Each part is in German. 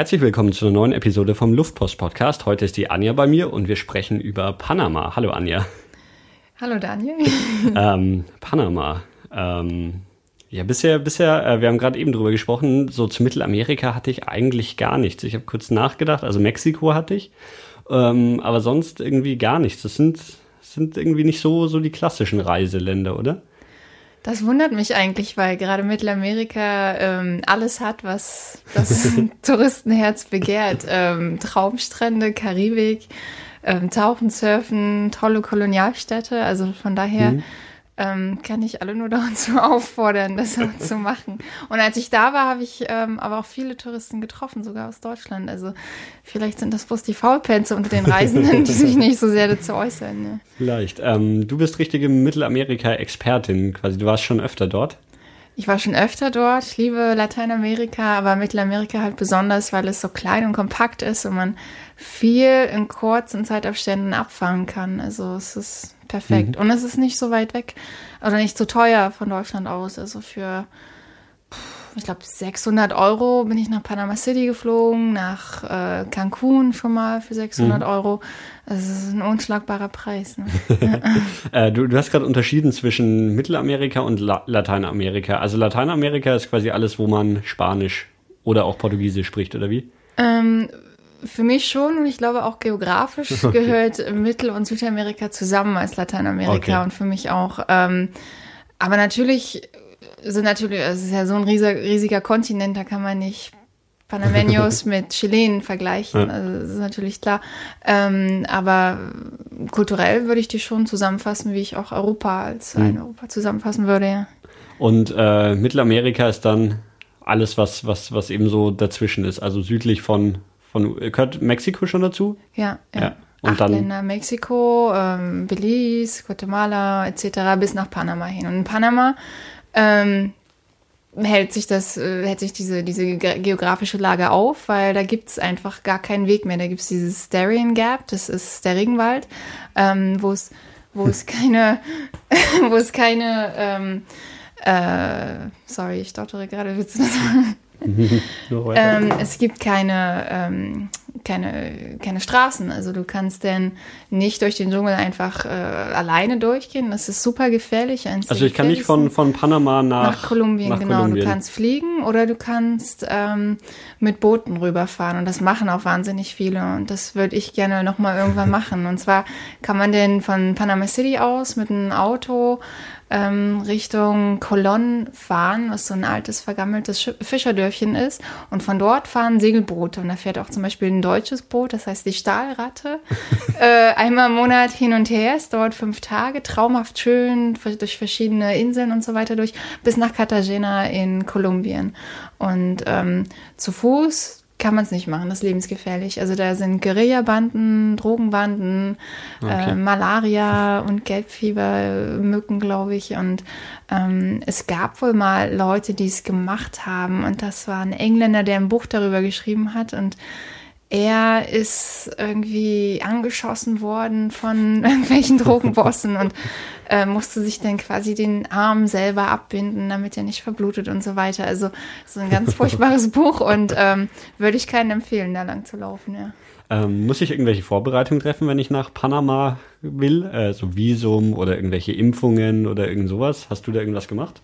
Herzlich willkommen zu einer neuen Episode vom Luftpost Podcast. Heute ist die Anja bei mir und wir sprechen über Panama. Hallo Anja. Hallo Daniel. ähm, Panama. Ähm, ja, bisher, bisher, äh, wir haben gerade eben drüber gesprochen, so zu Mittelamerika hatte ich eigentlich gar nichts. Ich habe kurz nachgedacht, also Mexiko hatte ich, ähm, aber sonst irgendwie gar nichts. Das sind, sind irgendwie nicht so, so die klassischen Reiseländer, oder? Das wundert mich eigentlich, weil gerade Mittelamerika ähm, alles hat, was das Touristenherz begehrt. Ähm, Traumstrände, Karibik, ähm, Tauchen, Surfen, tolle Kolonialstädte. Also von daher mhm ähm, kann ich alle nur dazu auffordern, das auch zu machen. Und als ich da war, habe ich ähm, aber auch viele Touristen getroffen, sogar aus Deutschland. Also vielleicht sind das bloß die Faulpelze unter den Reisenden, die sich nicht so sehr dazu äußern. Ne? Vielleicht. Ähm, du bist richtige Mittelamerika-Expertin quasi. Du warst schon öfter dort. Ich war schon öfter dort. Ich liebe Lateinamerika, aber Mittelamerika halt besonders, weil es so klein und kompakt ist und man viel in kurzen Zeitabständen abfangen kann. Also es ist perfekt. Mhm. Und es ist nicht so weit weg oder nicht so teuer von Deutschland aus. Also für, ich glaube, 600 Euro bin ich nach Panama City geflogen, nach äh, Cancun schon mal für 600 mhm. Euro. Das ist ein unschlagbarer Preis. Ne? äh, du, du, hast gerade unterschieden zwischen Mittelamerika und La Lateinamerika. Also Lateinamerika ist quasi alles, wo man Spanisch oder auch Portugiesisch spricht, oder wie? Ähm, für mich schon und ich glaube auch geografisch okay. gehört Mittel- und Südamerika zusammen als Lateinamerika okay. und für mich auch. Ähm, aber natürlich sind natürlich, es ist ja so ein riesiger, riesiger Kontinent, da kann man nicht Panameños mit Chilenen vergleichen. Ja. Also das ist natürlich klar. Ähm, aber kulturell würde ich die schon zusammenfassen, wie ich auch Europa als mhm. ein Europa zusammenfassen würde, ja. Und äh, Mittelamerika ist dann alles, was, was, was eben so dazwischen ist, also südlich von von, gehört Mexiko schon dazu? Ja, ja. ja. Und Acht dann, Länder, Mexiko, ähm, Belize, Guatemala etc. bis nach Panama hin. Und in Panama ähm, hält sich das, äh, hält sich diese, diese geografische Lage auf, weil da gibt es einfach gar keinen Weg mehr. Da gibt es dieses Darien Gap, das ist der Regenwald, ähm, wo es wo es keine, wo es keine, ähm, äh, sorry, ich stottere gerade, willst du das machen? ähm, es gibt keine, ähm, keine, keine Straßen. Also du kannst denn nicht durch den Dschungel einfach äh, alleine durchgehen. Das ist super gefährlich. Also ich kann nicht von, von Panama nach, nach Kolumbien, nach genau. Kolumbien. Du kannst fliegen oder du kannst ähm, mit Booten rüberfahren. Und das machen auch wahnsinnig viele. Und das würde ich gerne nochmal irgendwann machen. Und zwar kann man denn von Panama City aus mit einem Auto ähm, Richtung Colon fahren, was so ein altes, vergammeltes Sch Fischerdörfchen ist. Und von dort fahren Segelboote. Und da fährt auch zum Beispiel ein deutsches Boot, das heißt die Stahlratte, äh, einmal im Monat hin und her. Es dauert fünf Tage, traumhaft schön, durch verschiedene Inseln und so weiter durch, bis nach Cartagena in Kolumbien. Und ähm, zu Fuß kann man es nicht machen, das ist lebensgefährlich. Also da sind Guerilla-Banden, Drogenbanden, okay. äh, Malaria und Gelbfieber, Mücken, glaube ich. Und ähm, es gab wohl mal Leute, die es gemacht haben. Und das war ein Engländer, der ein Buch darüber geschrieben hat. Und er ist irgendwie angeschossen worden von irgendwelchen Drogenbossen und äh, musste sich dann quasi den Arm selber abbinden, damit er nicht verblutet und so weiter. Also so ein ganz furchtbares Buch und ähm, würde ich keinen empfehlen, da lang zu laufen, ja. Ähm, muss ich irgendwelche Vorbereitungen treffen, wenn ich nach Panama will? Äh, so Visum oder irgendwelche Impfungen oder irgend sowas? Hast du da irgendwas gemacht?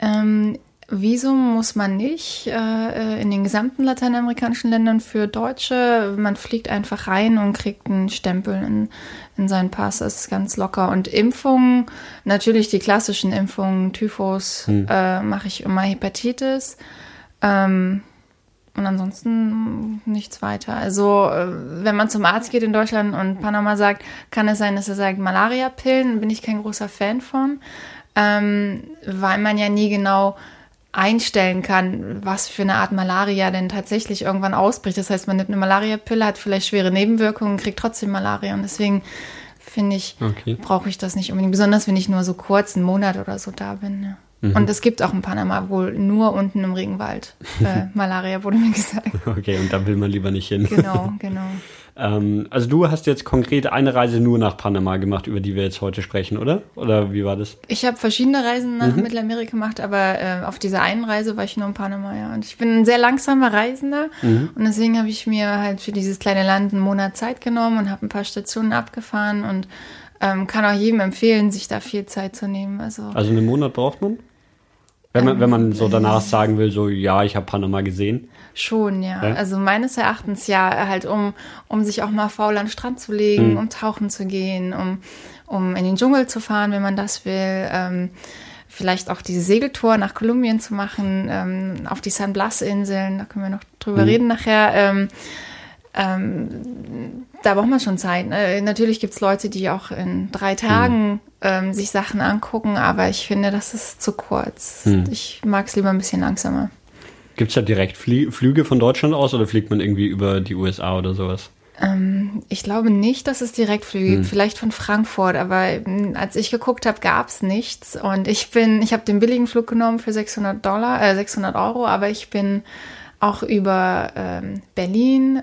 Ähm, Visum muss man nicht äh, in den gesamten lateinamerikanischen Ländern für Deutsche. Man fliegt einfach rein und kriegt einen Stempel in, in seinen Pass. Das ist ganz locker. Und Impfungen, natürlich die klassischen Impfungen, Typhus, hm. äh, mache ich immer Hepatitis. Ähm, und ansonsten nichts weiter. Also, äh, wenn man zum Arzt geht in Deutschland und Panama sagt, kann es sein, dass er sagt Malaria-Pillen, bin ich kein großer Fan von, ähm, weil man ja nie genau einstellen kann, was für eine Art Malaria denn tatsächlich irgendwann ausbricht. Das heißt, man nimmt eine Malaria-Pille, hat vielleicht schwere Nebenwirkungen, kriegt trotzdem Malaria. Und deswegen finde ich, okay. brauche ich das nicht unbedingt. Besonders wenn ich nur so kurz einen Monat oder so da bin. Ja. Mhm. Und es gibt auch in Panama wohl nur unten im Regenwald äh, Malaria, wurde mir gesagt. Okay, und da will man lieber nicht hin. Genau, genau. Ähm, also du hast jetzt konkret eine Reise nur nach Panama gemacht, über die wir jetzt heute sprechen, oder? Oder wie war das? Ich habe verschiedene Reisen nach mhm. Mittelamerika gemacht, aber äh, auf dieser einen Reise war ich nur in Panama, ja. Und ich bin ein sehr langsamer Reisender mhm. und deswegen habe ich mir halt für dieses kleine Land einen Monat Zeit genommen und habe ein paar Stationen abgefahren und ähm, kann auch jedem empfehlen, sich da viel Zeit zu nehmen. Also, also einen Monat braucht man? Wenn man, ähm, wenn man so danach sagen will, so ja, ich habe Panama gesehen. Schon, ja. ja. Also meines Erachtens ja, halt um, um sich auch mal faul an den Strand zu legen, mhm. um tauchen zu gehen, um, um in den Dschungel zu fahren, wenn man das will. Ähm, vielleicht auch diese Segeltour nach Kolumbien zu machen, ähm, auf die San Blas-Inseln, da können wir noch drüber mhm. reden nachher. Ähm, da braucht man schon Zeit. Ne? Natürlich gibt es Leute, die auch in drei Tagen mhm. ähm, sich Sachen angucken, aber ich finde, das ist zu kurz. Mhm. Ich mag es lieber ein bisschen langsamer. Gibt es da direkt Flie Flüge von Deutschland aus oder fliegt man irgendwie über die USA oder sowas? Ähm, ich glaube nicht, dass es Direktflüge gibt, hm. vielleicht von Frankfurt, aber hm, als ich geguckt habe, gab es nichts. Und ich bin, ich habe den billigen Flug genommen für 600 Dollar, äh, 600 Euro, aber ich bin auch über ähm, Berlin,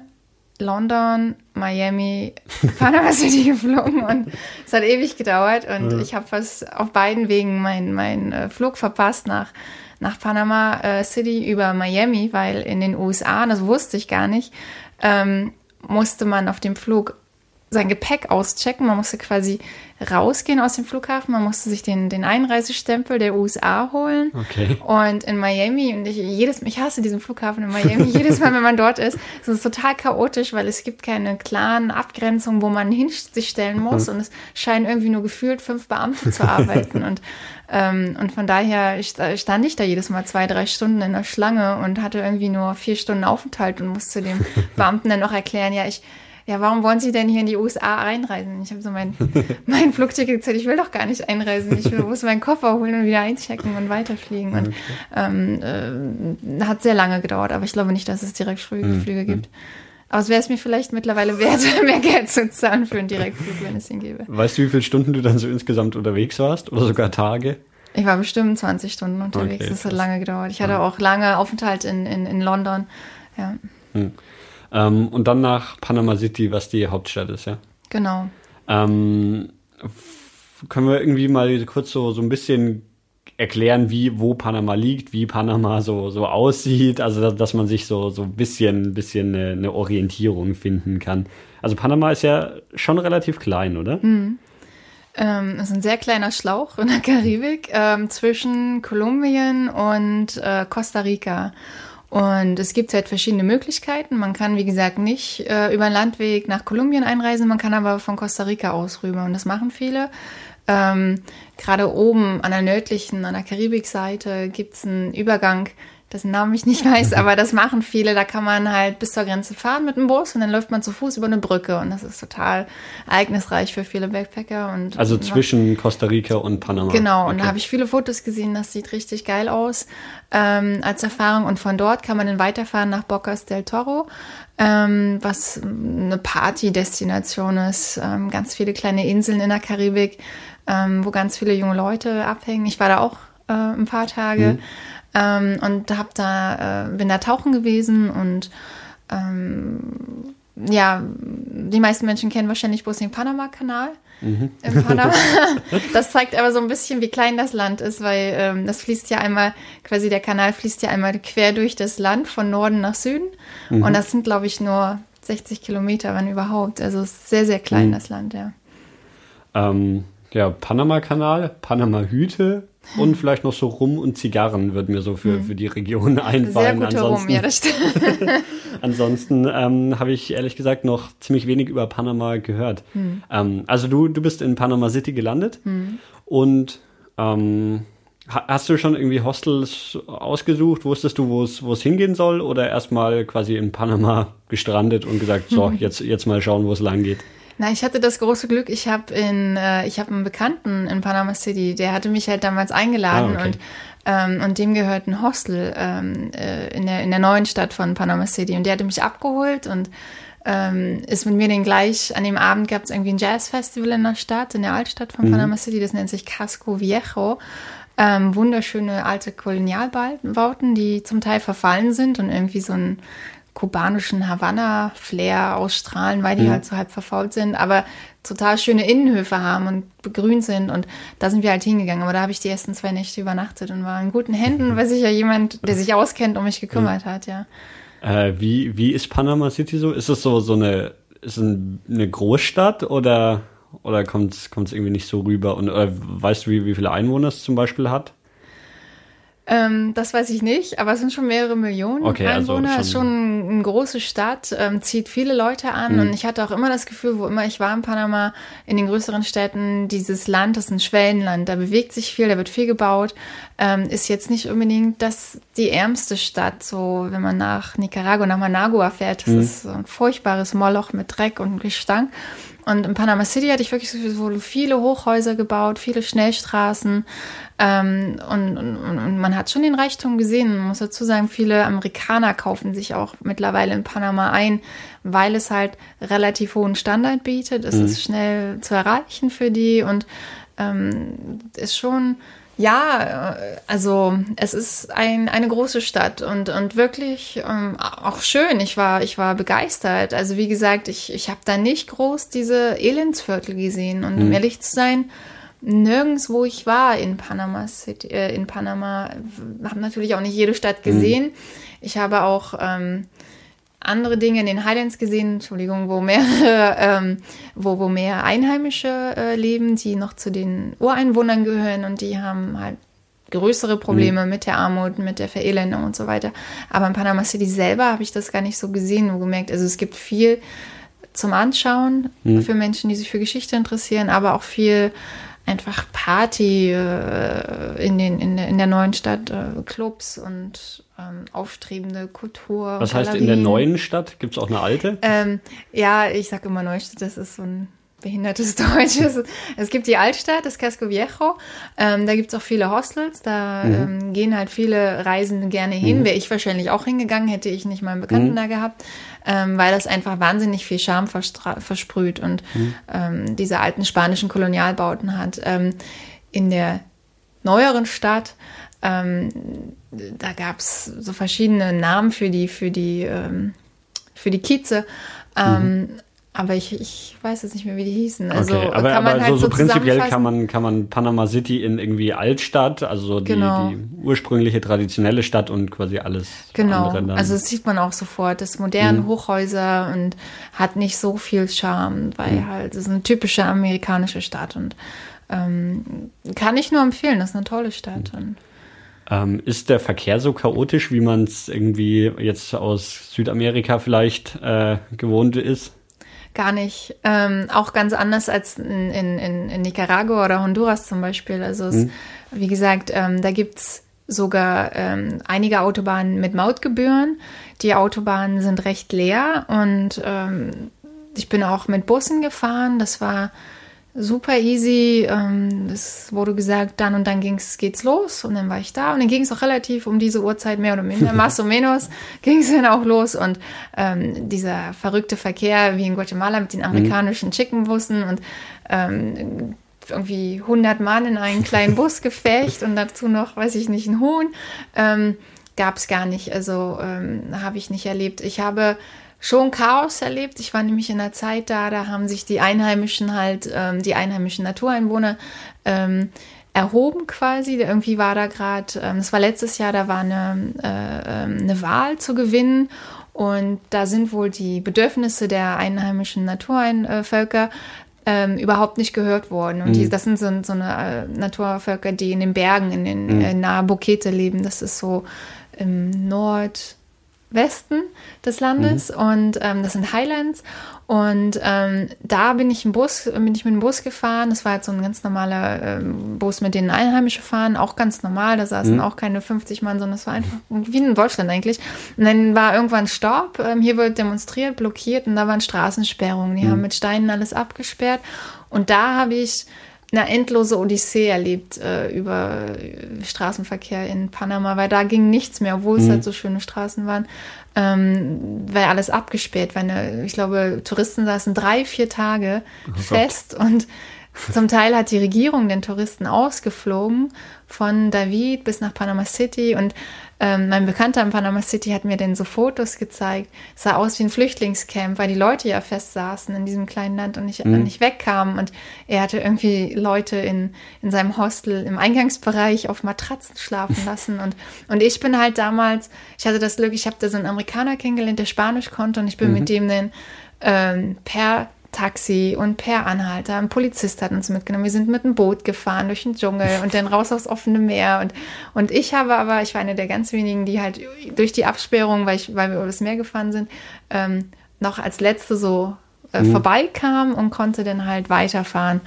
London, Miami, Panama City geflogen und es hat ewig gedauert und ja. ich habe fast auf beiden Wegen meinen mein, äh, Flug verpasst nach nach Panama äh, City über Miami, weil in den USA, das wusste ich gar nicht, ähm, musste man auf dem Flug sein Gepäck auschecken. Man musste quasi rausgehen aus dem Flughafen. Man musste sich den, den Einreisestempel der USA holen. Okay. Und in Miami, und ich, jedes, ich hasse diesen Flughafen in Miami, jedes Mal, wenn man dort ist, ist es total chaotisch, weil es gibt keine klaren Abgrenzungen, wo man hin sich stellen muss. Mhm. Und es scheinen irgendwie nur gefühlt fünf Beamte zu arbeiten. und, ähm, und von daher stand ich da jedes Mal zwei, drei Stunden in der Schlange und hatte irgendwie nur vier Stunden Aufenthalt und musste dem Beamten dann noch erklären, ja, ich ja, warum wollen Sie denn hier in die USA einreisen? Ich habe so mein, mein Flugticket gesagt, ich will doch gar nicht einreisen. Ich will, muss meinen Koffer holen und wieder einchecken und weiterfliegen. Und ähm, äh, hat sehr lange gedauert, aber ich glaube nicht, dass es Direktflüge mhm. gibt. Aber es wäre es mir vielleicht mittlerweile wert, mehr Geld zu zahlen für einen Direktflug, wenn es ihn gäbe. Weißt du, wie viele Stunden du dann so insgesamt unterwegs warst? Oder sogar Tage? Ich war bestimmt 20 Stunden unterwegs. Okay, das hat lange gedauert. Ich hatte auch lange Aufenthalt in, in, in London. Ja. Hm. Ähm, und dann nach Panama City, was die Hauptstadt ist, ja? Genau. Ähm, können wir irgendwie mal kurz so, so ein bisschen erklären, wie, wo Panama liegt, wie Panama so, so aussieht, also dass, dass man sich so, so ein bisschen, bisschen eine, eine, Orientierung finden kann. Also Panama ist ja schon relativ klein, oder? Mhm. Ähm, es ist ein sehr kleiner Schlauch in der Karibik ähm, zwischen Kolumbien und äh, Costa Rica. Und es gibt halt verschiedene Möglichkeiten. Man kann, wie gesagt, nicht äh, über den Landweg nach Kolumbien einreisen, man kann aber von Costa Rica aus rüber. Und das machen viele. Ähm, Gerade oben an der nördlichen, an der Karibikseite gibt es einen Übergang dessen Namen ich nicht weiß, aber das machen viele. Da kann man halt bis zur Grenze fahren mit dem Bus und dann läuft man zu Fuß über eine Brücke und das ist total ereignisreich für viele Backpacker. Und, also zwischen Costa Rica und Panama. Genau, okay. und da habe ich viele Fotos gesehen, das sieht richtig geil aus ähm, als Erfahrung und von dort kann man dann weiterfahren nach Bocas del Toro. Ähm, was eine Party-Destination ist, ähm, ganz viele kleine Inseln in der Karibik, ähm, wo ganz viele junge Leute abhängen. Ich war da auch äh, ein paar Tage. Mhm. Ähm, und hab da, äh, bin da tauchen gewesen und ähm, ja, die meisten Menschen kennen wahrscheinlich bloß den Panama-Kanal. Mhm. Im Panama. Das zeigt aber so ein bisschen, wie klein das Land ist, weil ähm, das fließt ja einmal, quasi der Kanal fließt ja einmal quer durch das Land von Norden nach Süden. Mhm. Und das sind, glaube ich, nur 60 Kilometer, wenn überhaupt. Also es ist sehr, sehr klein, mhm. das Land, ja. Ähm, ja, Panama-Kanal, Panama-Hüte, und vielleicht noch so Rum und Zigarren wird mir so für, hm. für die Region einfallen. Sehr guter ansonsten, Rum, ja, das stimmt. ansonsten ähm, habe ich ehrlich gesagt noch ziemlich wenig über Panama gehört. Hm. Ähm, also du, du bist in Panama City gelandet hm. und ähm, hast du schon irgendwie Hostels ausgesucht? Wusstest du, wo es hingehen soll oder erstmal quasi in Panama gestrandet und gesagt, so, jetzt, jetzt mal schauen, wo es lang geht? Na, ich hatte das große Glück, ich habe in, äh, ich habe einen Bekannten in Panama City, der hatte mich halt damals eingeladen ah, okay. und ähm, und dem gehört ein Hostel ähm, äh, in, der, in der neuen Stadt von Panama City und der hatte mich abgeholt und ähm, ist mit mir den gleich, an dem Abend gab es irgendwie ein Jazzfestival in der Stadt, in der Altstadt von mhm. Panama City, das nennt sich Casco Viejo. Ähm, wunderschöne alte Kolonialbauten, die zum Teil verfallen sind und irgendwie so ein kubanischen Havanna-Flair ausstrahlen, weil die mhm. halt so halb verfault sind, aber total schöne Innenhöfe haben und begrünt sind. Und da sind wir halt hingegangen. Aber da habe ich die ersten zwei Nächte übernachtet und war in guten Händen, weil sich ja jemand, der sich auskennt, um mich gekümmert hat, ja. Äh, wie, wie ist Panama City so? Ist es so, so eine, ist es eine Großstadt oder, oder kommt es irgendwie nicht so rüber? Und oder weißt du, wie, wie viele Einwohner es zum Beispiel hat? Ähm, das weiß ich nicht, aber es sind schon mehrere Millionen okay, also Einwohner. Also schon, ist schon eine große Stadt, ähm, zieht viele Leute an. Mhm. Und ich hatte auch immer das Gefühl, wo immer ich war in Panama, in den größeren Städten, dieses Land das ist ein Schwellenland. Da bewegt sich viel, da wird viel gebaut. Ähm, ist jetzt nicht unbedingt das die ärmste Stadt. So, wenn man nach Nicaragua, nach Managua fährt, das mhm. ist so ein furchtbares Moloch mit Dreck und Gestank. Und in Panama City hatte ich wirklich so viele Hochhäuser gebaut, viele Schnellstraßen. Ähm, und, und, und, man hat schon den Reichtum gesehen. Man muss dazu sagen, viele Amerikaner kaufen sich auch mittlerweile in Panama ein, weil es halt relativ hohen Standard bietet. Es mhm. ist schnell zu erreichen für die und ähm, ist schon ja, also es ist ein, eine große Stadt und, und wirklich ähm, auch schön. Ich war, ich war begeistert. Also wie gesagt, ich, ich habe da nicht groß diese Elendsviertel gesehen. Und mhm. um ehrlich zu sein, nirgends, wo ich war in Panama City, äh, in Panama, habe natürlich auch nicht jede Stadt gesehen. Mhm. Ich habe auch ähm, andere Dinge in den Highlands gesehen, Entschuldigung, wo mehr, ähm, wo, wo mehr Einheimische äh, leben, die noch zu den Ureinwohnern gehören und die haben halt größere Probleme mhm. mit der Armut, mit der Verelendung und so weiter. Aber in Panama City selber habe ich das gar nicht so gesehen, nur gemerkt, also es gibt viel zum Anschauen mhm. für Menschen, die sich für Geschichte interessieren, aber auch viel einfach Party äh, in, den, in, der, in der neuen Stadt, äh, Clubs und ähm, aufstrebende Kultur. Was heißt in der neuen Stadt? Gibt es auch eine alte? Ähm, ja, ich sage immer Neustadt, das ist so ein behindertes Deutsch. es gibt die Altstadt, das Casco Viejo. Ähm, da gibt es auch viele Hostels. Da mhm. ähm, gehen halt viele Reisende gerne hin. Mhm. Wäre ich wahrscheinlich auch hingegangen, hätte ich nicht mal einen Bekannten mhm. da gehabt, ähm, weil das einfach wahnsinnig viel Charme versprüht und mhm. ähm, diese alten spanischen Kolonialbauten hat. Ähm, in der neueren Stadt ähm, da gab es so verschiedene Namen für die, für die, ähm, für die Kieze. Ähm, mhm. Aber ich, ich weiß jetzt nicht mehr, wie die hießen. Also okay, aber, kann man aber halt so, so prinzipiell kann man, kann man Panama City in irgendwie Altstadt, also die, genau. die ursprüngliche traditionelle Stadt und quasi alles genau. Genau, also das sieht man auch sofort. Das moderne mhm. Hochhäuser und hat nicht so viel Charme, weil mhm. halt es ist eine typische amerikanische Stadt und ähm, kann ich nur empfehlen. Das ist eine tolle Stadt. Mhm. Ähm, ist der Verkehr so chaotisch, wie man es irgendwie jetzt aus Südamerika vielleicht äh, gewohnt ist? Gar nicht. Ähm, auch ganz anders als in, in, in, Nicaragua oder Honduras zum Beispiel. Also, es, hm. wie gesagt, ähm, da gibt es sogar ähm, einige Autobahnen mit Mautgebühren. Die Autobahnen sind recht leer und ähm, ich bin auch mit Bussen gefahren. Das war super easy. Ähm, es wurde gesagt, dann und dann ging's, geht's los und dann war ich da und dann ging es auch relativ um diese Uhrzeit mehr oder minder, más o menos, ging es dann auch los und ähm, dieser verrückte Verkehr wie in Guatemala mit den amerikanischen mhm. Chickenbussen und ähm, irgendwie 100 Mann in einen kleinen Bus gefecht und dazu noch, weiß ich nicht, ein Huhn, ähm, gab es gar nicht. Also ähm, habe ich nicht erlebt. Ich habe schon Chaos erlebt. Ich war nämlich in einer Zeit da, da haben sich die Einheimischen halt, ähm, die einheimischen Natureinwohner ähm, erhoben quasi. Irgendwie war da gerade, ähm, das war letztes Jahr, da war eine, äh, ähm, eine Wahl zu gewinnen und da sind wohl die Bedürfnisse der einheimischen Naturvölker ähm, überhaupt nicht gehört worden. Und mhm. die, das sind so, so eine äh, Naturvölker, die in den Bergen, in den mhm. äh, nahe Bukete leben. Das ist so im Nord, Westen des Landes mhm. und ähm, das sind Highlands und ähm, da bin ich im Bus, bin ich mit dem Bus gefahren. Das war jetzt so ein ganz normaler ähm, Bus, mit denen Einheimische fahren, auch ganz normal. Da saßen mhm. auch keine 50 Mann, sondern es war einfach wie in Deutschland eigentlich. Und dann war irgendwann Stopp. Ähm, hier wird demonstriert, blockiert und da waren Straßensperrungen. Die mhm. haben mit Steinen alles abgesperrt. Und da habe ich eine endlose Odyssee erlebt äh, über Straßenverkehr in Panama, weil da ging nichts mehr, obwohl mhm. es halt so schöne Straßen waren, ähm, weil alles abgesperrt war. Eine, ich glaube, Touristen saßen drei, vier Tage oh fest Gott. und zum Teil hat die Regierung den Touristen ausgeflogen von David bis nach Panama City und ähm, mein Bekannter in Panama City hat mir dann so Fotos gezeigt. Es sah aus wie ein Flüchtlingscamp, weil die Leute ja festsaßen in diesem kleinen Land und nicht, mhm. nicht wegkamen. Und er hatte irgendwie Leute in, in seinem Hostel im Eingangsbereich auf Matratzen schlafen lassen. Und, und ich bin halt damals, ich hatte das Glück, ich habe da so einen Amerikaner kennengelernt, der Spanisch konnte und ich bin mhm. mit dem dann ähm, per Taxi und per Anhalter. Ein Polizist hat uns mitgenommen. Wir sind mit einem Boot gefahren durch den Dschungel und dann raus aufs offene Meer. Und, und ich habe aber, ich war eine der ganz wenigen, die halt durch die Absperrung, weil, ich, weil wir über das Meer gefahren sind, ähm, noch als letzte so äh, mhm. vorbeikam und konnte dann halt weiterfahren.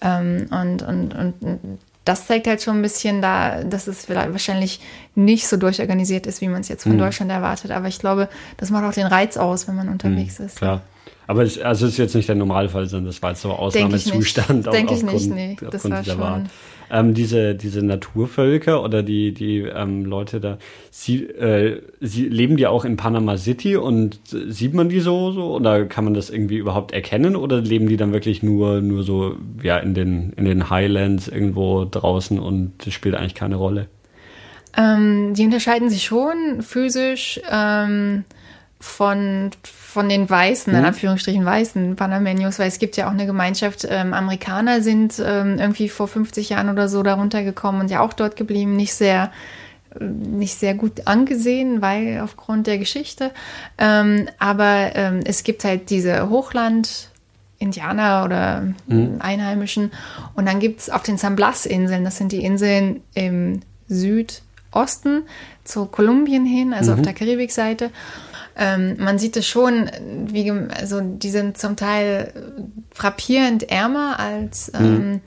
Ähm, und, und, und das zeigt halt schon ein bisschen da, dass es vielleicht wahrscheinlich nicht so durchorganisiert ist, wie man es jetzt von mhm. Deutschland erwartet. Aber ich glaube, das macht auch den Reiz aus, wenn man unterwegs mhm, ist. Klar. Aber es, also es ist jetzt nicht der Normalfall, sondern das war jetzt so Ausnahmezustand. Denke ich nicht, nee. Das war schon. Ähm, diese, diese Naturvölker oder die, die ähm, Leute da, sie, äh, sie leben die auch in Panama City und sieht man die so, so oder kann man das irgendwie überhaupt erkennen oder leben die dann wirklich nur, nur so ja, in, den, in den Highlands irgendwo draußen und das spielt eigentlich keine Rolle? Ähm, die unterscheiden sich schon physisch. Ähm, von, von den Weißen, mhm. in Anführungsstrichen Weißen Panamenios, weil es gibt ja auch eine Gemeinschaft, ähm, Amerikaner sind ähm, irgendwie vor 50 Jahren oder so darunter gekommen und ja auch dort geblieben, nicht sehr äh, nicht sehr gut angesehen, weil aufgrund der Geschichte. Ähm, aber ähm, es gibt halt diese Hochland- Indianer oder mhm. Einheimischen. Und dann gibt es auf den San Blas-Inseln, das sind die Inseln im Südosten zu Kolumbien hin, also mhm. auf der Karibikseite. Ähm, man sieht es schon, wie, also die sind zum Teil frappierend ärmer als mhm. ähm, mhm.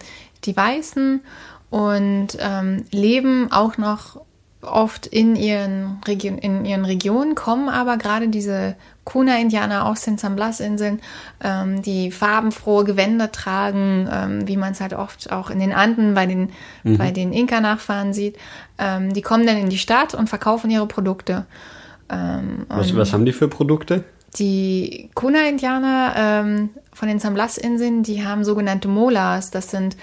die Weißen und ähm, leben auch noch oft in ihren, Region, in ihren Regionen, kommen aber gerade diese Kuna-Indianer aus den San Blas-Inseln, ähm, die farbenfrohe Gewänder tragen, ähm, wie man es halt oft auch in den Anden bei den, mhm. bei den Inka-Nachfahren sieht. Ähm, die kommen dann in die Stadt und verkaufen ihre Produkte. Ähm, was, was, haben die für Produkte? Die Kuna-Indianer ähm, von den San Blas-Inseln, die haben sogenannte Molas. Das sind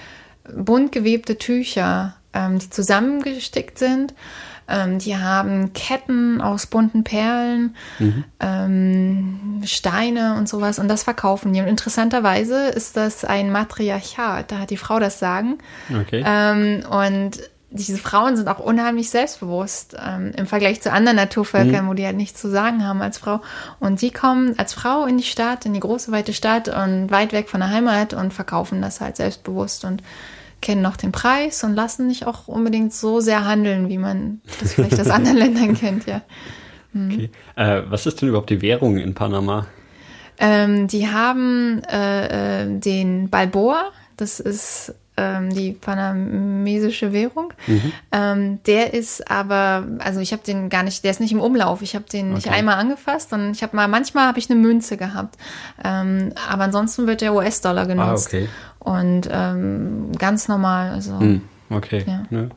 bunt gewebte Tücher, ähm, die zusammengestickt sind. Ähm, die haben Ketten aus bunten Perlen, mhm. Ähm, Steine und sowas. Und das verkaufen die. Und interessanterweise ist das ein Matriarchat. Da hat die Frau das Sagen. Okay. Ähm, und diese Frauen sind auch unheimlich selbstbewusst ähm, im Vergleich zu anderen Naturvölkern, mhm. wo die halt nichts zu sagen haben als Frau. Und die kommen als Frau in die Stadt, in die große, weite Stadt und weit weg von der Heimat und verkaufen das halt selbstbewusst und kennen noch den Preis und lassen nicht auch unbedingt so sehr handeln, wie man das vielleicht aus anderen Ländern kennt, ja. Mhm. Okay. Äh, was ist denn überhaupt die Währung in Panama? Ähm, die haben äh, äh den Balboa, das ist ähm, die panamesische Währung. Mhm. Ähm, der ist aber, also ich habe den gar nicht, der ist nicht im Umlauf. Ich habe den okay. nicht einmal angefasst und ich habe mal, manchmal habe ich eine Münze gehabt. Ähm, aber ansonsten wird der US-Dollar genutzt. Ah, okay. Und ähm, ganz normal. Also, mhm. Okay. Ja. Ne?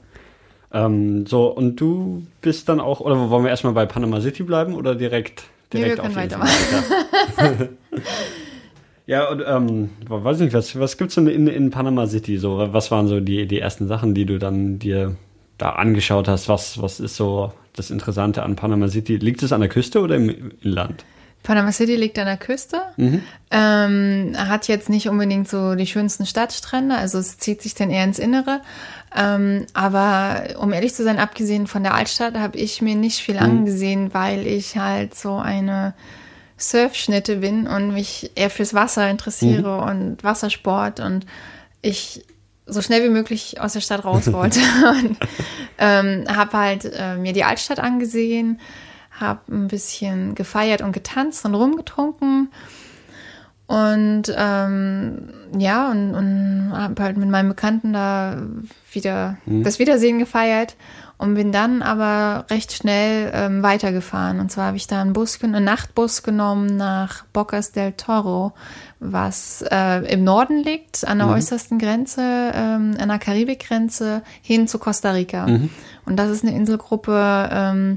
Ähm, so, und du bist dann auch, oder wollen wir erstmal bei Panama City bleiben oder direkt? direkt nee, wir können weitermachen. Ja, und ähm, weiß nicht, was, was gibt's denn in, in Panama City so? Was waren so die, die ersten Sachen, die du dann dir da angeschaut hast? Was, was ist so das Interessante an Panama City? Liegt es an der Küste oder im Inland? Panama City liegt an der Küste, mhm. ähm, hat jetzt nicht unbedingt so die schönsten Stadtstrände, also es zieht sich dann eher ins Innere. Ähm, aber um ehrlich zu sein, abgesehen von der Altstadt, habe ich mir nicht viel mhm. angesehen, weil ich halt so eine Surfschnitte bin und mich eher fürs Wasser interessiere mhm. und Wassersport und ich so schnell wie möglich aus der Stadt raus wollte. und ähm, habe halt äh, mir die Altstadt angesehen, habe ein bisschen gefeiert und getanzt und rumgetrunken. Und ähm, ja, und, und habe halt mit meinem Bekannten da wieder mhm. das Wiedersehen gefeiert und bin dann aber recht schnell ähm, weitergefahren. Und zwar habe ich da einen Bus, einen Nachtbus genommen nach Bocas del Toro, was äh, im Norden liegt, an der mhm. äußersten Grenze, ähm, an der Karibikgrenze, hin zu Costa Rica. Mhm. Und das ist eine Inselgruppe, ähm,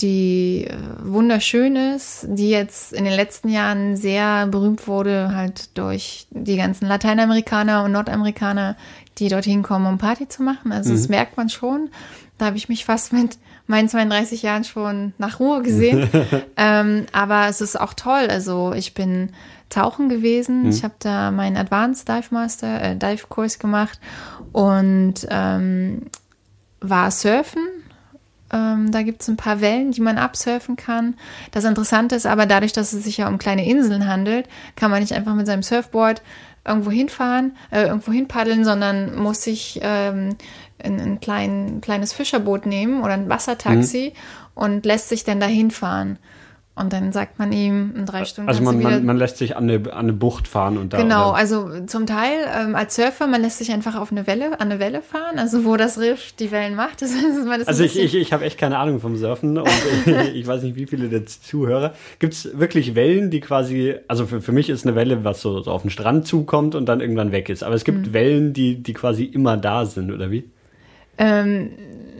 die äh, wunderschön ist, die jetzt in den letzten Jahren sehr berühmt wurde, halt durch die ganzen Lateinamerikaner und Nordamerikaner, die dorthin kommen, um Party zu machen. Also mhm. das merkt man schon. Da habe ich mich fast mit meinen 32 Jahren schon nach Ruhe gesehen. ähm, aber es ist auch toll. Also ich bin tauchen gewesen. Mhm. Ich habe da meinen Advanced Dive Master, äh, Dive Kurs gemacht und ähm, war surfen. Ähm, da gibt es ein paar Wellen, die man absurfen kann. Das Interessante ist aber, dadurch, dass es sich ja um kleine Inseln handelt, kann man nicht einfach mit seinem Surfboard irgendwo hinfahren, äh, irgendwo hinpaddeln, sondern muss sich ähm, ein, ein klein, kleines Fischerboot nehmen oder ein Wassertaxi mhm. und lässt sich dann dahin fahren. Und dann sagt man ihm in drei Stunden. Also man, man, man, lässt sich an eine, an eine Bucht fahren und da. Genau, also zum Teil ähm, als Surfer, man lässt sich einfach auf eine Welle, an eine Welle fahren, also wo das Riff die Wellen macht. Das, das also ich, ich, ich habe echt keine Ahnung vom Surfen und ich, ich weiß nicht, wie viele der Zuhörer. Gibt es wirklich Wellen, die quasi, also für, für mich ist eine Welle, was so, so auf den Strand zukommt und dann irgendwann weg ist. Aber es gibt mhm. Wellen, die, die quasi immer da sind, oder wie? Ähm,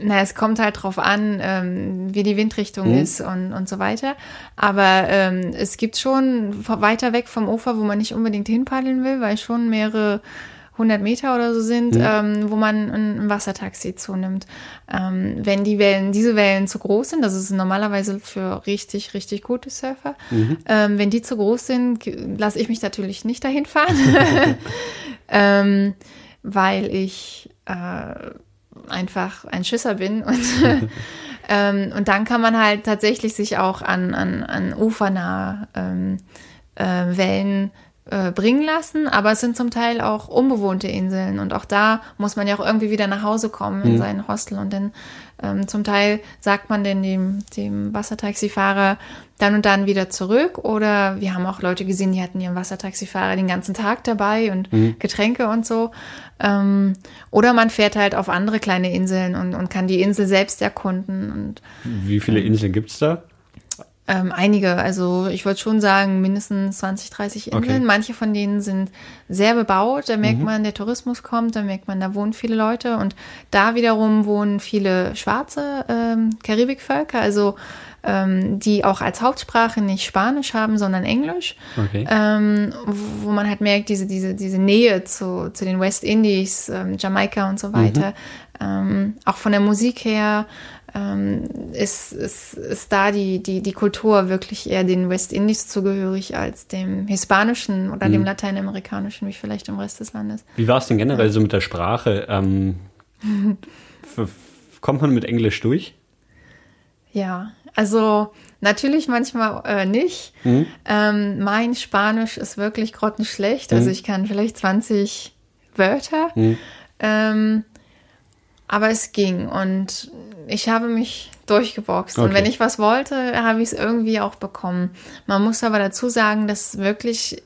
na, es kommt halt drauf an, ähm, wie die Windrichtung mhm. ist und, und so weiter. Aber ähm, es gibt schon weiter weg vom Ufer, wo man nicht unbedingt hinpaddeln will, weil schon mehrere hundert Meter oder so sind, mhm. ähm, wo man ein, ein Wassertaxi zunimmt. Ähm, wenn die Wellen, diese Wellen zu groß sind, das ist normalerweise für richtig, richtig gute Surfer, mhm. ähm, wenn die zu groß sind, lasse ich mich natürlich nicht dahin fahren, ähm, weil ich äh, einfach ein Schisser bin. Und, ähm, und dann kann man halt tatsächlich sich auch an, an, an ufernahe ähm, äh, Wellen äh, bringen lassen, aber es sind zum Teil auch unbewohnte Inseln und auch da muss man ja auch irgendwie wieder nach Hause kommen in mhm. sein Hostel und dann ähm, zum Teil sagt man denn dem, dem Wassertaxifahrer dann und dann wieder zurück oder wir haben auch Leute gesehen, die hatten ihren Wassertaxifahrer den ganzen Tag dabei und mhm. Getränke und so. Ähm, oder man fährt halt auf andere kleine Inseln und, und kann die Insel selbst erkunden. Und, Wie viele Inseln gibt es da? Ähm, einige, also ich würde schon sagen, mindestens 20, 30 Inseln. Okay. Manche von denen sind sehr bebaut. Da merkt mhm. man, der Tourismus kommt, da merkt man, da wohnen viele Leute. Und da wiederum wohnen viele schwarze ähm, Karibikvölker, also ähm, die auch als Hauptsprache nicht Spanisch haben, sondern Englisch. Okay. Ähm, wo man halt merkt, diese, diese, diese Nähe zu, zu den West Indies, ähm, Jamaika und so weiter. Mhm. Auch von der Musik her ist, ist, ist da die, die, die Kultur wirklich eher den Westindies zugehörig als dem Hispanischen oder mhm. dem Lateinamerikanischen, wie vielleicht im Rest des Landes. Wie war es denn generell ja. so mit der Sprache? Ähm, kommt man mit Englisch durch? Ja, also natürlich manchmal äh, nicht. Mhm. Ähm, mein Spanisch ist wirklich grottenschlecht. Also mhm. ich kann vielleicht 20 Wörter. Mhm. Ähm, aber es ging und ich habe mich durchgeboxt. Okay. Und wenn ich was wollte, habe ich es irgendwie auch bekommen. Man muss aber dazu sagen, dass wirklich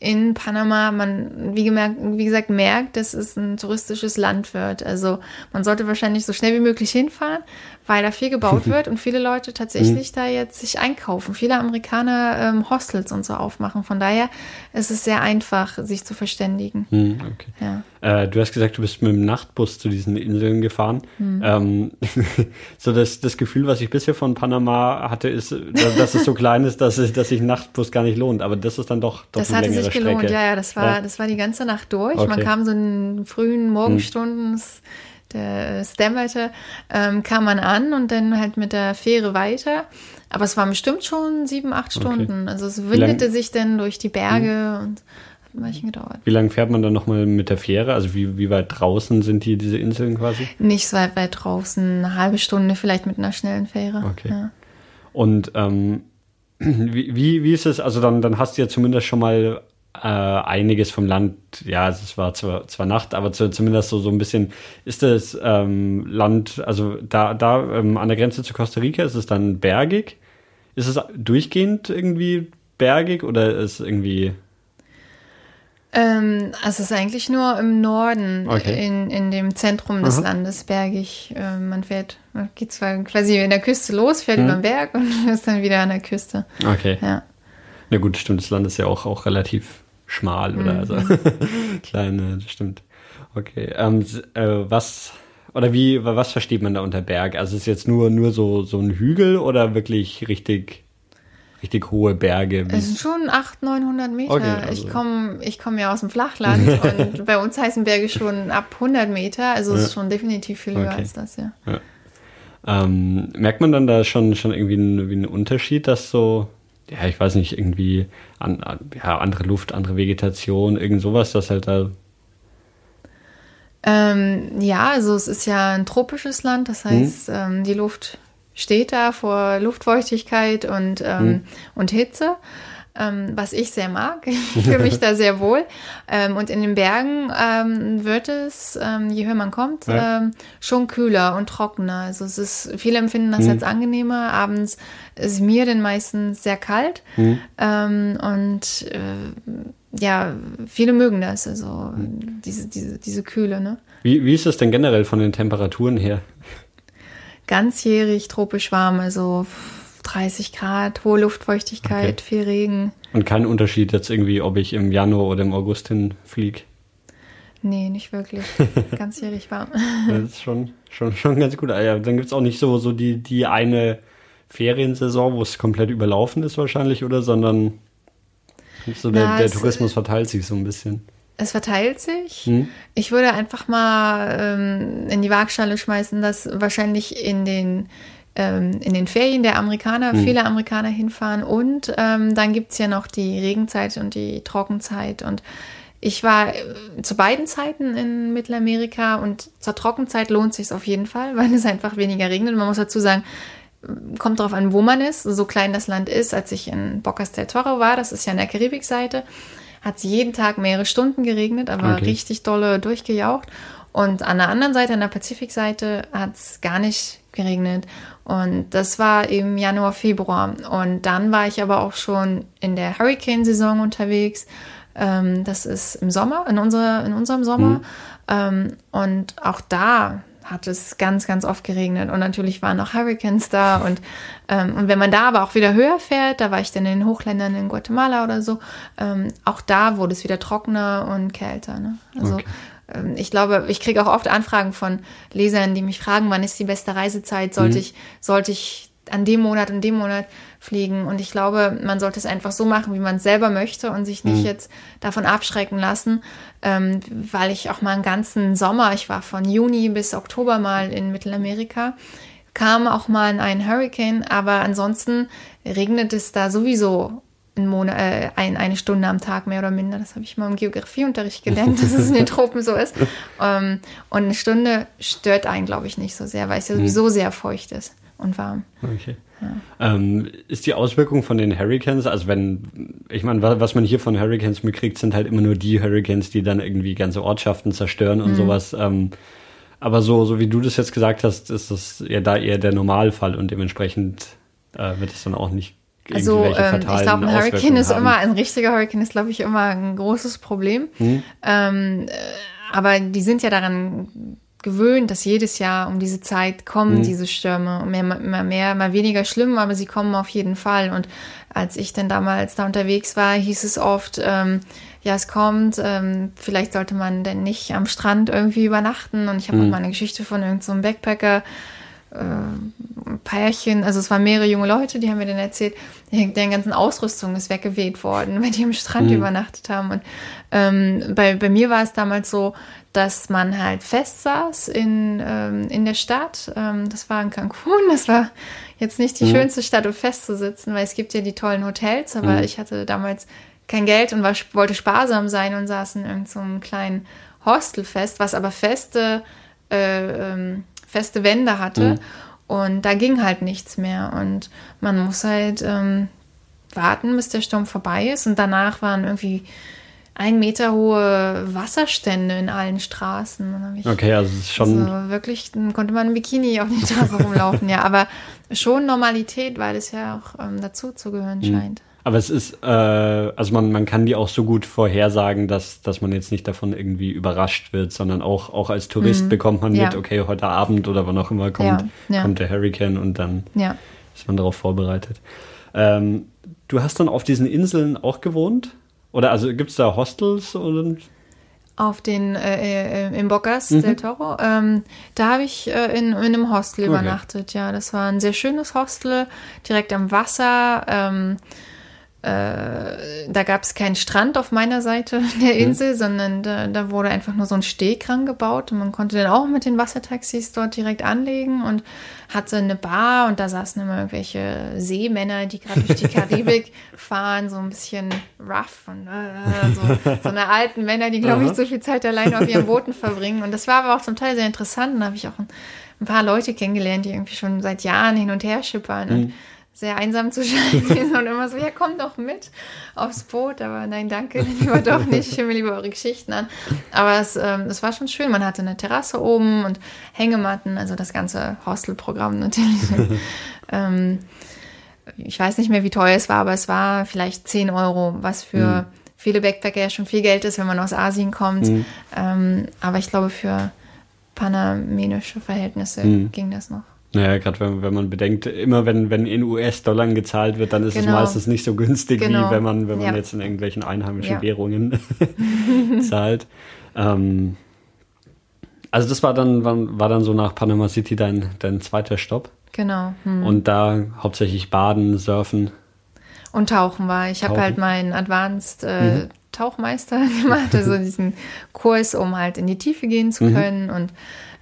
in Panama man, wie, gemerkt, wie gesagt, merkt, dass es ein touristisches Land wird. Also man sollte wahrscheinlich so schnell wie möglich hinfahren, weil da viel gebaut wird und viele Leute tatsächlich mhm. da jetzt sich einkaufen. Viele Amerikaner ähm, Hostels und so aufmachen. Von daher ist es sehr einfach, sich zu verständigen. Mhm, okay. ja. äh, du hast gesagt, du bist mit dem Nachtbus zu diesen Inseln gefahren. Mhm. Ähm, so das, das Gefühl, was ich bisher von Panama hatte, ist, dass es so klein ist, dass, es, dass sich ein Nachtbus gar nicht lohnt. Aber das ist dann doch, doch das hatte sich gelohnt. Strecke. Ja, ja, das war, ja. das war die ganze Nacht durch. Okay. Man kam so in frühen Morgenstunden. Mhm der Stammerte, ähm, kam man an und dann halt mit der Fähre weiter. Aber es waren bestimmt schon sieben, acht Stunden. Okay. Also es windete sich dann durch die Berge mhm. und hat ein Weilchen gedauert. Wie lange fährt man dann nochmal mit der Fähre? Also wie, wie weit draußen sind die, diese Inseln quasi? Nicht so weit, weit draußen, eine halbe Stunde vielleicht mit einer schnellen Fähre. Okay. Ja. Und ähm, wie, wie, wie ist es, also dann, dann hast du ja zumindest schon mal äh, einiges vom Land, ja, es war zwar, zwar Nacht, aber zu, zumindest so, so ein bisschen, ist das ähm, Land, also da, da ähm, an der Grenze zu Costa Rica, ist es dann bergig? Ist es durchgehend irgendwie bergig oder ist es irgendwie. Ähm, also es ist eigentlich nur im Norden, okay. in, in dem Zentrum des Aha. Landes bergig. Äh, man fährt, man geht zwar quasi in der Küste los, fährt hm. über den Berg und ist dann wieder an der Küste. Okay. Ja. Na gut, stimmt, das Land ist ja auch, auch relativ schmal oder mhm. also kleine, das stimmt. Okay. Ähm, äh, was oder wie, was versteht man da unter Berg? Also ist jetzt nur, nur so, so ein Hügel oder wirklich richtig, richtig hohe Berge? Es sind schon 800, 900 Meter. Okay, also. Ich komme ich komm ja aus dem Flachland und bei uns heißen Berge schon ab 100 Meter. Also es ja. ist schon definitiv viel höher okay. als das, ja. ja. Ähm, merkt man dann da schon, schon irgendwie einen, einen Unterschied, dass so, ja, ich weiß nicht, irgendwie an, ja, andere Luft, andere Vegetation, irgend sowas, das halt da. Ähm, ja, also es ist ja ein tropisches Land, das heißt, hm. ähm, die Luft steht da vor Luftfeuchtigkeit und, ähm, hm. und Hitze ähm, was ich sehr mag. Ich fühle mich da sehr wohl. Ähm, und in den Bergen ähm, wird es, ähm, je höher man kommt, ja. Ähm, schon kühler und trockener. Also es ist, viele empfinden das mhm. als angenehmer. Abends ist mir denn meistens sehr kalt. Mhm. Ähm, und äh, ja, viele mögen das, also mhm. diese, diese, diese Kühle. Ne? Wie, wie ist das denn generell von den Temperaturen her? Ganzjährig tropisch warm, also 30 Grad, hohe Luftfeuchtigkeit, okay. viel Regen. Und kein Unterschied jetzt irgendwie, ob ich im Januar oder im August hinfliege? Nee, nicht wirklich. Ganzjährig warm. das ist schon, schon, schon ganz gut. Ah ja, dann gibt es auch nicht so, so die, die eine Feriensaison, wo es komplett überlaufen ist wahrscheinlich, oder? Sondern so der, Na, der Tourismus verteilt sich so ein bisschen. Es verteilt sich. Hm. Ich würde einfach mal ähm, in die Waagschale schmeißen, dass wahrscheinlich in den ähm, in den Ferien der Amerikaner, mhm. viele Amerikaner hinfahren. Und ähm, dann gibt es ja noch die Regenzeit und die Trockenzeit. Und ich war äh, zu beiden Zeiten in Mittelamerika und zur Trockenzeit lohnt sich auf jeden Fall, weil es einfach weniger regnet. Man muss dazu sagen, kommt darauf an, wo man ist, so klein das Land ist. Als ich in Bocas del Toro war, das ist ja an der Karibikseite, hat es jeden Tag mehrere Stunden geregnet, aber okay. richtig dolle durchgejaucht. Und an der anderen Seite, an der Pazifikseite, hat es gar nicht geregnet. Und das war im Januar, Februar. Und dann war ich aber auch schon in der Hurricane-Saison unterwegs. Ähm, das ist im Sommer, in, unserer, in unserem Sommer. Mhm. Ähm, und auch da hat es ganz, ganz oft geregnet. Und natürlich waren auch Hurricanes da. Und, ähm, und wenn man da aber auch wieder höher fährt, da war ich dann in den Hochländern in Guatemala oder so, ähm, auch da wurde es wieder trockener und kälter. Ne? Also okay. Ähm, ich glaube, ich kriege auch oft Anfragen von Lesern, die mich fragen, wann ist die beste Reisezeit? Sollte mhm. ich, sollte ich an dem Monat und dem Monat fliegen? Und ich glaube, man sollte es einfach so machen, wie man es selber möchte und sich nicht mhm. jetzt davon abschrecken lassen, ähm, weil ich auch mal einen ganzen Sommer, ich war von Juni bis Oktober mal in Mittelamerika, kam auch mal ein Hurricane, aber ansonsten regnet es da sowieso einen Monat, äh, ein, eine Stunde am Tag mehr oder minder. Das habe ich mal im Geografieunterricht gelernt, dass es in den Tropen so ist. Ähm, und eine Stunde stört einen, glaube ich, nicht so sehr, weil es ja mhm. sowieso sehr feucht ist und warm. Okay. Ja. Ähm, ist die Auswirkung von den Hurricanes, also wenn, ich meine, was man hier von Hurricanes mitkriegt, sind halt immer nur die Hurricanes, die dann irgendwie ganze Ortschaften zerstören und mhm. sowas. Ähm, aber so, so wie du das jetzt gesagt hast, ist das ja da eher der Normalfall und dementsprechend äh, wird es dann auch nicht also ähm, ich glaube, ein Hurricane ist haben. immer, ein richtiger Hurricane ist, glaube ich, immer ein großes Problem. Hm. Ähm, äh, aber die sind ja daran gewöhnt, dass jedes Jahr um diese Zeit kommen hm. diese Stürme. Mehr, mehr, mehr, mal weniger schlimm, aber sie kommen auf jeden Fall. Und als ich dann damals da unterwegs war, hieß es oft, ähm, ja, es kommt, ähm, vielleicht sollte man denn nicht am Strand irgendwie übernachten. Und ich habe hm. auch mal eine Geschichte von irgendeinem so Backpacker äh, Pärchen, also es waren mehrere junge Leute, die haben mir dann erzählt, deren ganzen Ausrüstung ist weggeweht worden, weil die am Strand mhm. übernachtet haben. Und ähm, bei, bei mir war es damals so, dass man halt fest saß in, ähm, in der Stadt. Ähm, das war in Cancun, das war jetzt nicht die mhm. schönste Stadt, um festzusitzen, weil es gibt ja die tollen Hotels, aber mhm. ich hatte damals kein Geld und war, wollte sparsam sein und saß in irgendeinem so kleinen Hostel fest, was aber feste äh, ähm, feste Wände hatte. Mhm. Und da ging halt nichts mehr. Und man muss halt ähm, warten, bis der Sturm vorbei ist. Und danach waren irgendwie ein Meter hohe Wasserstände in allen Straßen. okay, also es ist schon. Also wirklich, dann konnte man im Bikini auf den Straßen rumlaufen, ja. Aber schon Normalität, weil es ja auch ähm, dazu zu gehören mhm. scheint. Aber es ist, äh, also man, man kann die auch so gut vorhersagen, dass, dass man jetzt nicht davon irgendwie überrascht wird, sondern auch, auch als Tourist mhm. bekommt man ja. mit, okay, heute Abend oder wann auch immer kommt, ja. Ja. kommt der Hurricane und dann ist man darauf vorbereitet. Ähm, du hast dann auf diesen Inseln auch gewohnt? Oder also gibt es da Hostels oder? Auf den äh, äh, in Bocas mhm. del Toro. Ähm, da habe ich äh, in, in einem Hostel okay. übernachtet. Ja, das war ein sehr schönes Hostel direkt am Wasser. Ähm, äh, da gab es keinen Strand auf meiner Seite der mhm. Insel, mhm. sondern da, da, wurde einfach nur so ein Steg rangebaut und man konnte dann auch mit den Wassertaxis dort direkt anlegen und hatte eine Bar und da saßen immer irgendwelche Seemänner, die gerade durch die Karibik fahren, so ein bisschen rough und äh, so, so eine alten Männer, die, glaube ich, so viel Zeit allein auf ihren Booten verbringen. Und das war aber auch zum Teil sehr interessant. Und da habe ich auch ein, ein, paar Leute kennengelernt, die irgendwie schon seit Jahren hin und her schippern. Mhm. Und sehr einsam zu sein und immer so, ja, komm doch mit aufs Boot. Aber nein, danke, lieber doch nicht. Ich höre mir lieber eure Geschichten an. Aber es, ähm, es war schon schön. Man hatte eine Terrasse oben und Hängematten, also das ganze Hostelprogramm natürlich. ähm, ich weiß nicht mehr, wie teuer es war, aber es war vielleicht 10 Euro, was für mhm. viele Backpacker ja schon viel Geld ist, wenn man aus Asien kommt. Mhm. Ähm, aber ich glaube, für panamenische Verhältnisse mhm. ging das noch. Naja, gerade wenn, wenn man bedenkt, immer wenn, wenn in US-Dollar gezahlt wird, dann ist genau. es meistens nicht so günstig, genau. wie wenn man, wenn man ja. jetzt in irgendwelchen einheimischen ja. Währungen zahlt. Ähm, also das war dann, war dann so nach Panama City dein, dein zweiter Stopp. Genau. Hm. Und da hauptsächlich Baden, Surfen. Und Tauchen war. Ich habe halt meinen Advanced äh, mhm. Tauchmeister gemacht, also diesen Kurs, um halt in die Tiefe gehen zu mhm. können mhm. und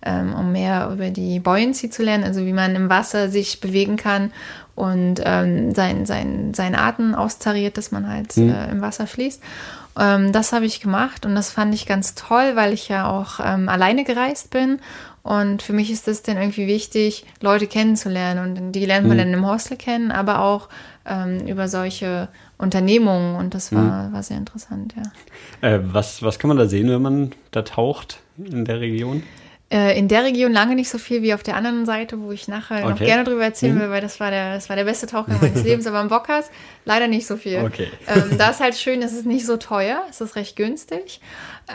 ähm, um mehr über die Buoyancy zu lernen, also wie man im Wasser sich bewegen kann und ähm, sein, sein, seinen Atem austariert, dass man halt mhm. äh, im Wasser fließt. Ähm, das habe ich gemacht und das fand ich ganz toll, weil ich ja auch ähm, alleine gereist bin. Und für mich ist es dann irgendwie wichtig, Leute kennenzulernen. Und die lernt man mhm. dann im Hostel kennen, aber auch ähm, über solche Unternehmungen. Und das war, mhm. war sehr interessant, ja. Äh, was, was kann man da sehen, wenn man da taucht in der Region? Äh, in der Region lange nicht so viel wie auf der anderen Seite, wo ich nachher okay. noch gerne drüber erzählen mhm. will, weil das war der, das war der beste Tauchgang meines Lebens. Aber im Bockers leider nicht so viel. Okay. Ähm, da ist halt schön, es ist nicht so teuer, es ist recht günstig.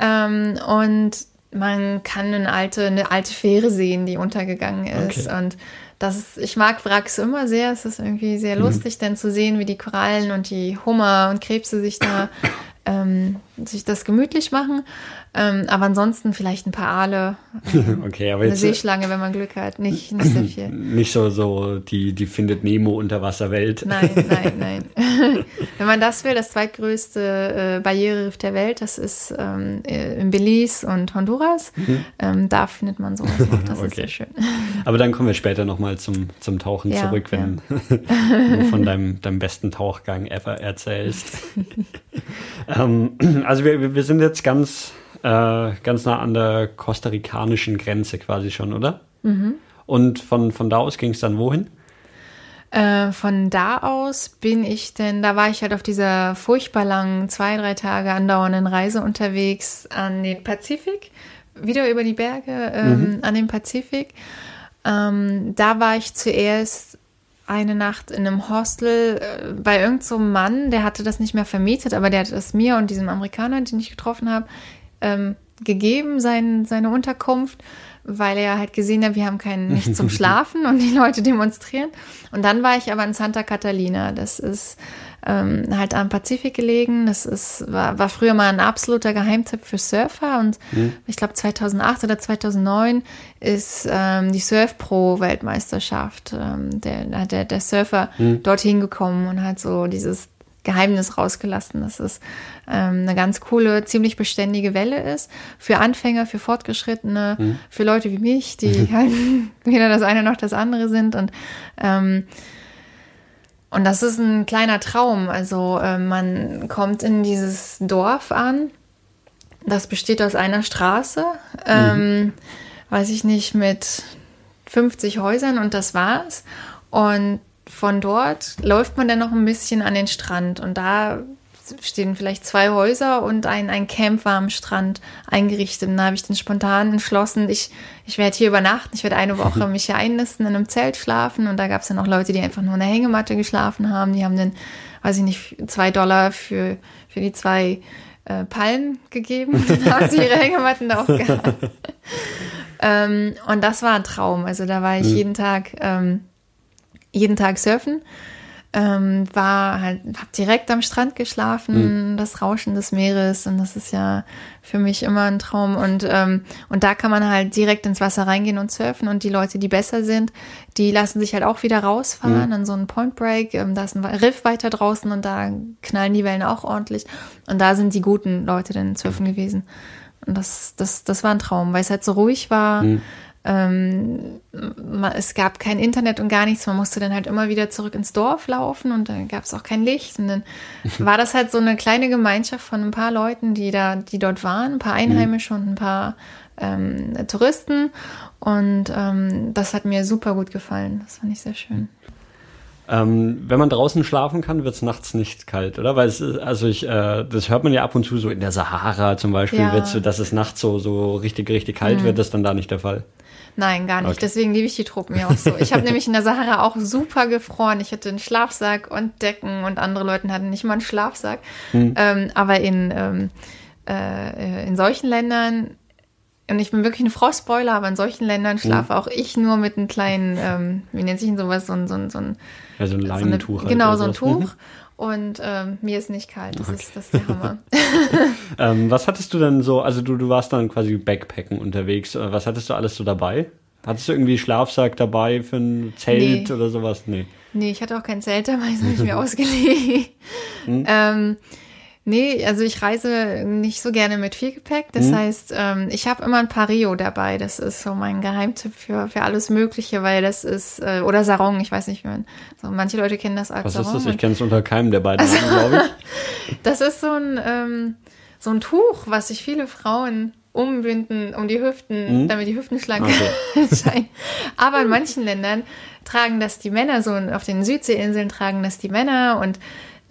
Ähm, und man kann eine alte, eine alte Fähre sehen, die untergegangen ist. Okay. Und das ist, ich mag Wracks immer sehr. Es ist irgendwie sehr mhm. lustig, mhm. dann zu sehen, wie die Korallen und die Hummer und Krebse sich da ähm, sich das gemütlich machen. Ähm, aber ansonsten vielleicht ein paar Aale. Ähm, okay, eine jetzt, Seeschlange, wenn man Glück hat. Nicht, nicht sehr viel. Nicht so, so die, die findet Nemo Unterwasserwelt. Nein, nein, nein. wenn man das will, das zweitgrößte äh, Barriereriff der Welt, das ist ähm, äh, in Belize und Honduras. Mhm. Ähm, da findet man sowas noch. Das okay. ist sehr schön. Aber dann kommen wir später nochmal zum, zum Tauchen ja, zurück, wenn ja. du von deinem, deinem besten Tauchgang ever erzählst. ähm, also wir, wir sind jetzt ganz äh, ganz nah an der kostarikanischen Grenze quasi schon, oder? Mhm. Und von, von da aus ging es dann wohin? Äh, von da aus bin ich denn, da war ich halt auf dieser furchtbar langen, zwei, drei Tage andauernden Reise unterwegs an den Pazifik, wieder über die Berge ähm, mhm. an den Pazifik. Ähm, da war ich zuerst eine Nacht in einem Hostel äh, bei irgendeinem so Mann, der hatte das nicht mehr vermietet, aber der hat es mir und diesem Amerikaner, den ich getroffen habe, ähm, gegeben, sein, seine Unterkunft, weil er halt gesehen hat, wir haben keinen nicht zum Schlafen und die Leute demonstrieren. Und dann war ich aber in Santa Catalina. Das ist ähm, halt am Pazifik gelegen. Das ist, war, war früher mal ein absoluter Geheimtipp für Surfer. Und mhm. ich glaube 2008 oder 2009 ist ähm, die Surf Pro Weltmeisterschaft. Ähm, der, der, der Surfer mhm. dorthin gekommen und hat so dieses Geheimnis rausgelassen, dass es ähm, eine ganz coole, ziemlich beständige Welle ist. Für Anfänger, für Fortgeschrittene, mhm. für Leute wie mich, die halt weder das eine noch das andere sind. Und, ähm, und das ist ein kleiner Traum. Also äh, man kommt in dieses Dorf an. Das besteht aus einer Straße, ähm, mhm. weiß ich nicht, mit 50 Häusern und das war's. Und von dort läuft man dann noch ein bisschen an den Strand und da stehen vielleicht zwei Häuser und ein, ein Camp war am Strand eingerichtet. Und da habe ich dann spontan entschlossen, ich, ich werde hier übernachten, ich werde eine Woche mich hier einnisten, in einem Zelt schlafen. Und da gab es dann auch Leute, die einfach nur in der Hängematte geschlafen haben. Die haben dann, weiß ich nicht, zwei Dollar für, für die zwei äh, Palmen gegeben. Und dann haben sie ihre Hängematten da auch gehabt. ähm, und das war ein Traum. Also da war ich mhm. jeden Tag ähm, jeden Tag surfen. ähm, war halt, hab direkt am Strand geschlafen, mhm. das Rauschen des Meeres und das ist ja für mich immer ein Traum und ähm, und da kann man halt direkt ins Wasser reingehen und surfen und die Leute, die besser sind, die lassen sich halt auch wieder rausfahren mhm. an so einen Point Break, ähm, da ist ein Riff weiter draußen und da knallen die Wellen auch ordentlich und da sind die guten Leute dann surfen gewesen und das das das war ein Traum, weil es halt so ruhig war. Mhm ähm, es gab kein Internet und gar nichts. Man musste dann halt immer wieder zurück ins Dorf laufen und dann gab es auch kein Licht. Und dann war das halt so eine kleine Gemeinschaft von ein paar Leuten, die da, die dort waren, ein paar Einheimische mhm. und ein paar ähm, Touristen. Und ähm, das hat mir super gut gefallen. Das fand ich sehr schön. Ähm, wenn man draußen schlafen kann, wird es nachts nicht kalt, oder? Weil es ist, also ich, äh, das hört man ja ab und zu so in der Sahara zum Beispiel, ja. dass es nachts so, so richtig, richtig kalt mhm. wird, das ist dann da nicht der Fall. Nein, gar nicht. Okay. Deswegen liebe ich die Truppen ja auch so. Ich habe nämlich in der Sahara auch super gefroren. Ich hatte einen Schlafsack und Decken und andere Leute hatten nicht mal einen Schlafsack. Hm. Ähm, aber in, ähm, äh, in solchen Ländern, und ich bin wirklich eine Frostbeule, aber in solchen Ländern hm. schlafe hm. auch ich nur mit einem kleinen, ähm, wie nennt sich denn sowas, so ein, so ein, so ein, ja, so ein Leinentuch. So halt genau, so ein Tuch. Mhm. Und ähm, mir ist nicht kalt, das, okay. ist, das ist der Hammer. ähm, was hattest du denn so, also du, du warst dann quasi Backpacken unterwegs, äh, was hattest du alles so dabei? Hattest du irgendwie Schlafsack dabei für ein Zelt nee. oder sowas? Nee. Nee, ich hatte auch kein Zelt dabei, das habe ich mir ausgeliehen. Hm? Ähm, Nee, also ich reise nicht so gerne mit viel Gepäck. Das mhm. heißt, ähm, ich habe immer ein Pario dabei. Das ist so mein Geheimtipp für, für alles Mögliche, weil das ist, äh, oder Sarong, ich weiß nicht, mehr. so, manche Leute kennen das als Was Sarong. Was ist das? Ich kenne es unter keinem der beiden, also, glaube ich. das ist so ein, ähm, so ein Tuch, was sich viele Frauen umbinden um die Hüften, mhm. damit die Hüften schlank okay. scheinen. Aber in manchen Ländern tragen das die Männer, so auf den Südseeinseln tragen das die Männer und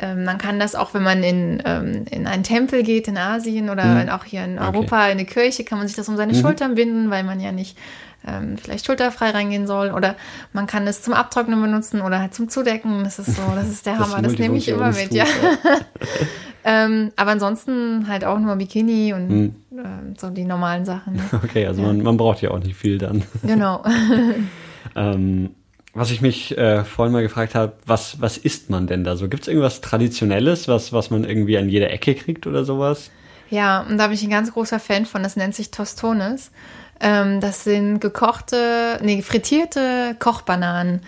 man kann das auch, wenn man in, ähm, in einen Tempel geht in Asien oder mhm. auch hier in Europa okay. in eine Kirche, kann man sich das um seine mhm. Schultern binden, weil man ja nicht ähm, vielleicht schulterfrei reingehen soll. Oder man kann es zum Abtrocknen benutzen oder halt zum Zudecken. Das ist so, das ist der Hammer. Das, das nehme ich immer mit, ja. ähm, aber ansonsten halt auch nur Bikini und mhm. äh, so die normalen Sachen. Okay, also ja. man, man braucht ja auch nicht viel dann. Genau. ähm, was ich mich äh, vorhin mal gefragt habe, was, was isst man denn da so? Gibt es irgendwas Traditionelles, was, was man irgendwie an jeder Ecke kriegt oder sowas? Ja, und da bin ich ein ganz großer Fan von. Das nennt sich Tostones. Ähm, das sind gekochte, nee, frittierte Kochbananen.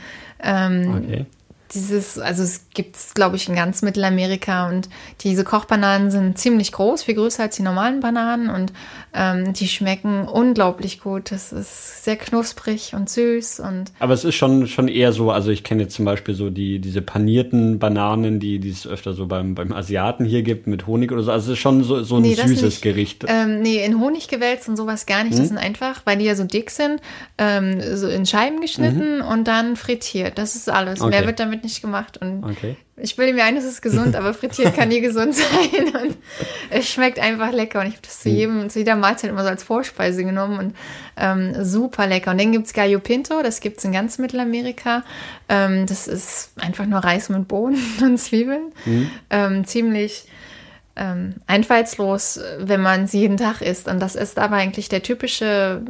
Ähm, okay dieses, also es gibt es, glaube ich, in ganz Mittelamerika und diese Kochbananen sind ziemlich groß, viel größer als die normalen Bananen und ähm, die schmecken unglaublich gut. Das ist sehr knusprig und süß und. Aber es ist schon, schon eher so, also ich kenne jetzt zum Beispiel so die, diese panierten Bananen, die, die es öfter so beim, beim Asiaten hier gibt mit Honig oder so. Also es ist schon so, so ein nee, süßes. Gericht. Ähm, nee, in Honig gewälzt und sowas gar nicht. Hm? Das sind einfach, weil die ja so dick sind, ähm, so in Scheiben geschnitten mhm. und dann frittiert. Das ist alles. Okay. Mehr wird damit nicht gemacht. Und okay. Ich bilde mir ein, es ist gesund, aber frittiert kann nie gesund sein. Und es schmeckt einfach lecker. Und ich habe das zu hm. jedem, zu jeder Mahlzeit immer so als Vorspeise genommen und ähm, super lecker. Und dann gibt es Gallo Pinto, das gibt es in ganz Mittelamerika. Ähm, das ist einfach nur Reis mit Bohnen und Zwiebeln. Mhm. Ähm, ziemlich ähm, einfallslos, wenn man sie jeden Tag isst. Und das ist aber eigentlich der typische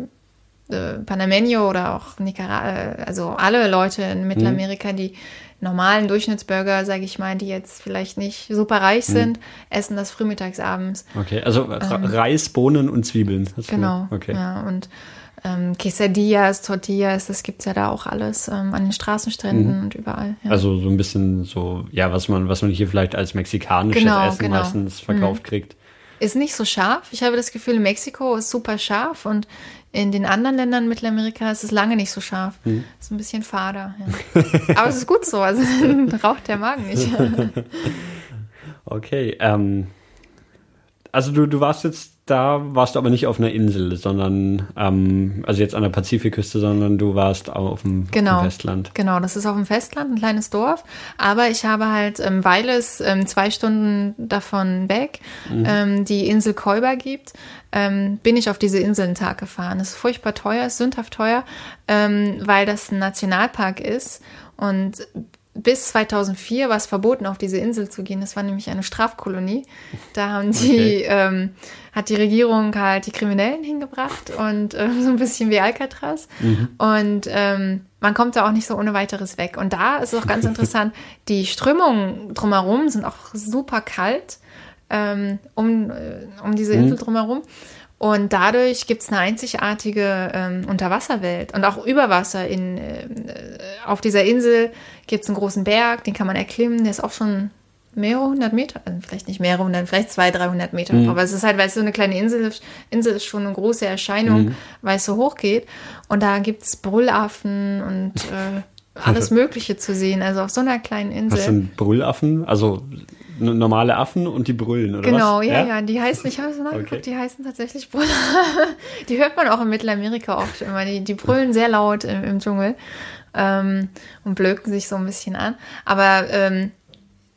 äh, Panameño oder auch Nicaragua, äh, also alle Leute in Mittelamerika, mhm. die normalen Durchschnittsbürger, sage ich mal, die jetzt vielleicht nicht super reich mhm. sind, mhm. essen das frühmittags abends. Okay, also ähm, Reis, Bohnen und Zwiebeln. genau. Okay. Ja, und ähm, Quesadillas, Tortillas, das gibt es ja da auch alles ähm, an den Straßenstränden mhm. und überall. Ja. Also so ein bisschen so, ja, was man, was man hier vielleicht als mexikanisches genau, Essen genau. meistens verkauft mhm. kriegt. Ist nicht so scharf. Ich habe das Gefühl, Mexiko ist super scharf und in den anderen Ländern Mittelamerika ist es lange nicht so scharf. Hm. Ist ein bisschen fader. Ja. Aber es ist gut so, also raucht der Magen nicht. okay, ähm, also du, du warst jetzt da warst du aber nicht auf einer Insel, sondern, ähm, also jetzt an der Pazifikküste, sondern du warst auf dem, genau, auf dem, Festland. Genau, das ist auf dem Festland, ein kleines Dorf. Aber ich habe halt, ähm, weil es ähm, zwei Stunden davon weg mhm. ähm, die Insel Kolber gibt, ähm, bin ich auf diese Insel einen Tag gefahren. Es ist furchtbar teuer, ist sündhaft teuer, ähm, weil das ein Nationalpark ist. Und bis 2004 war es verboten, auf diese Insel zu gehen. Das war nämlich eine Strafkolonie. Da haben die, okay. ähm, hat die Regierung halt die Kriminellen hingebracht und äh, so ein bisschen wie Alcatraz. Mhm. Und ähm, man kommt da auch nicht so ohne weiteres weg. Und da ist auch ganz interessant, die Strömungen drumherum sind auch super kalt ähm, um, äh, um diese Insel mhm. Und dadurch gibt es eine einzigartige ähm, Unterwasserwelt und auch über Wasser. In, äh, auf dieser Insel gibt es einen großen Berg, den kann man erklimmen, der ist auch schon mehrere hundert Meter, also vielleicht nicht mehrere hundert, vielleicht zwei, dreihundert Meter. Mhm. Aber es ist halt, weil es so eine kleine Insel ist, Insel ist schon eine große Erscheinung, mhm. weil es so hoch geht. Und da gibt es Brüllaffen und äh, alles Mögliche zu sehen. Also auf so einer kleinen Insel. Was sind Brüllaffen? Also normale Affen und die brüllen, oder genau, was? Genau, ja, ja, ja, Die heißen, ich habe so nachgeguckt, okay. die heißen tatsächlich Brüller. die hört man auch in Mittelamerika oft immer. Die, die brüllen sehr laut im, im Dschungel ähm, und blöken sich so ein bisschen an. Aber ähm,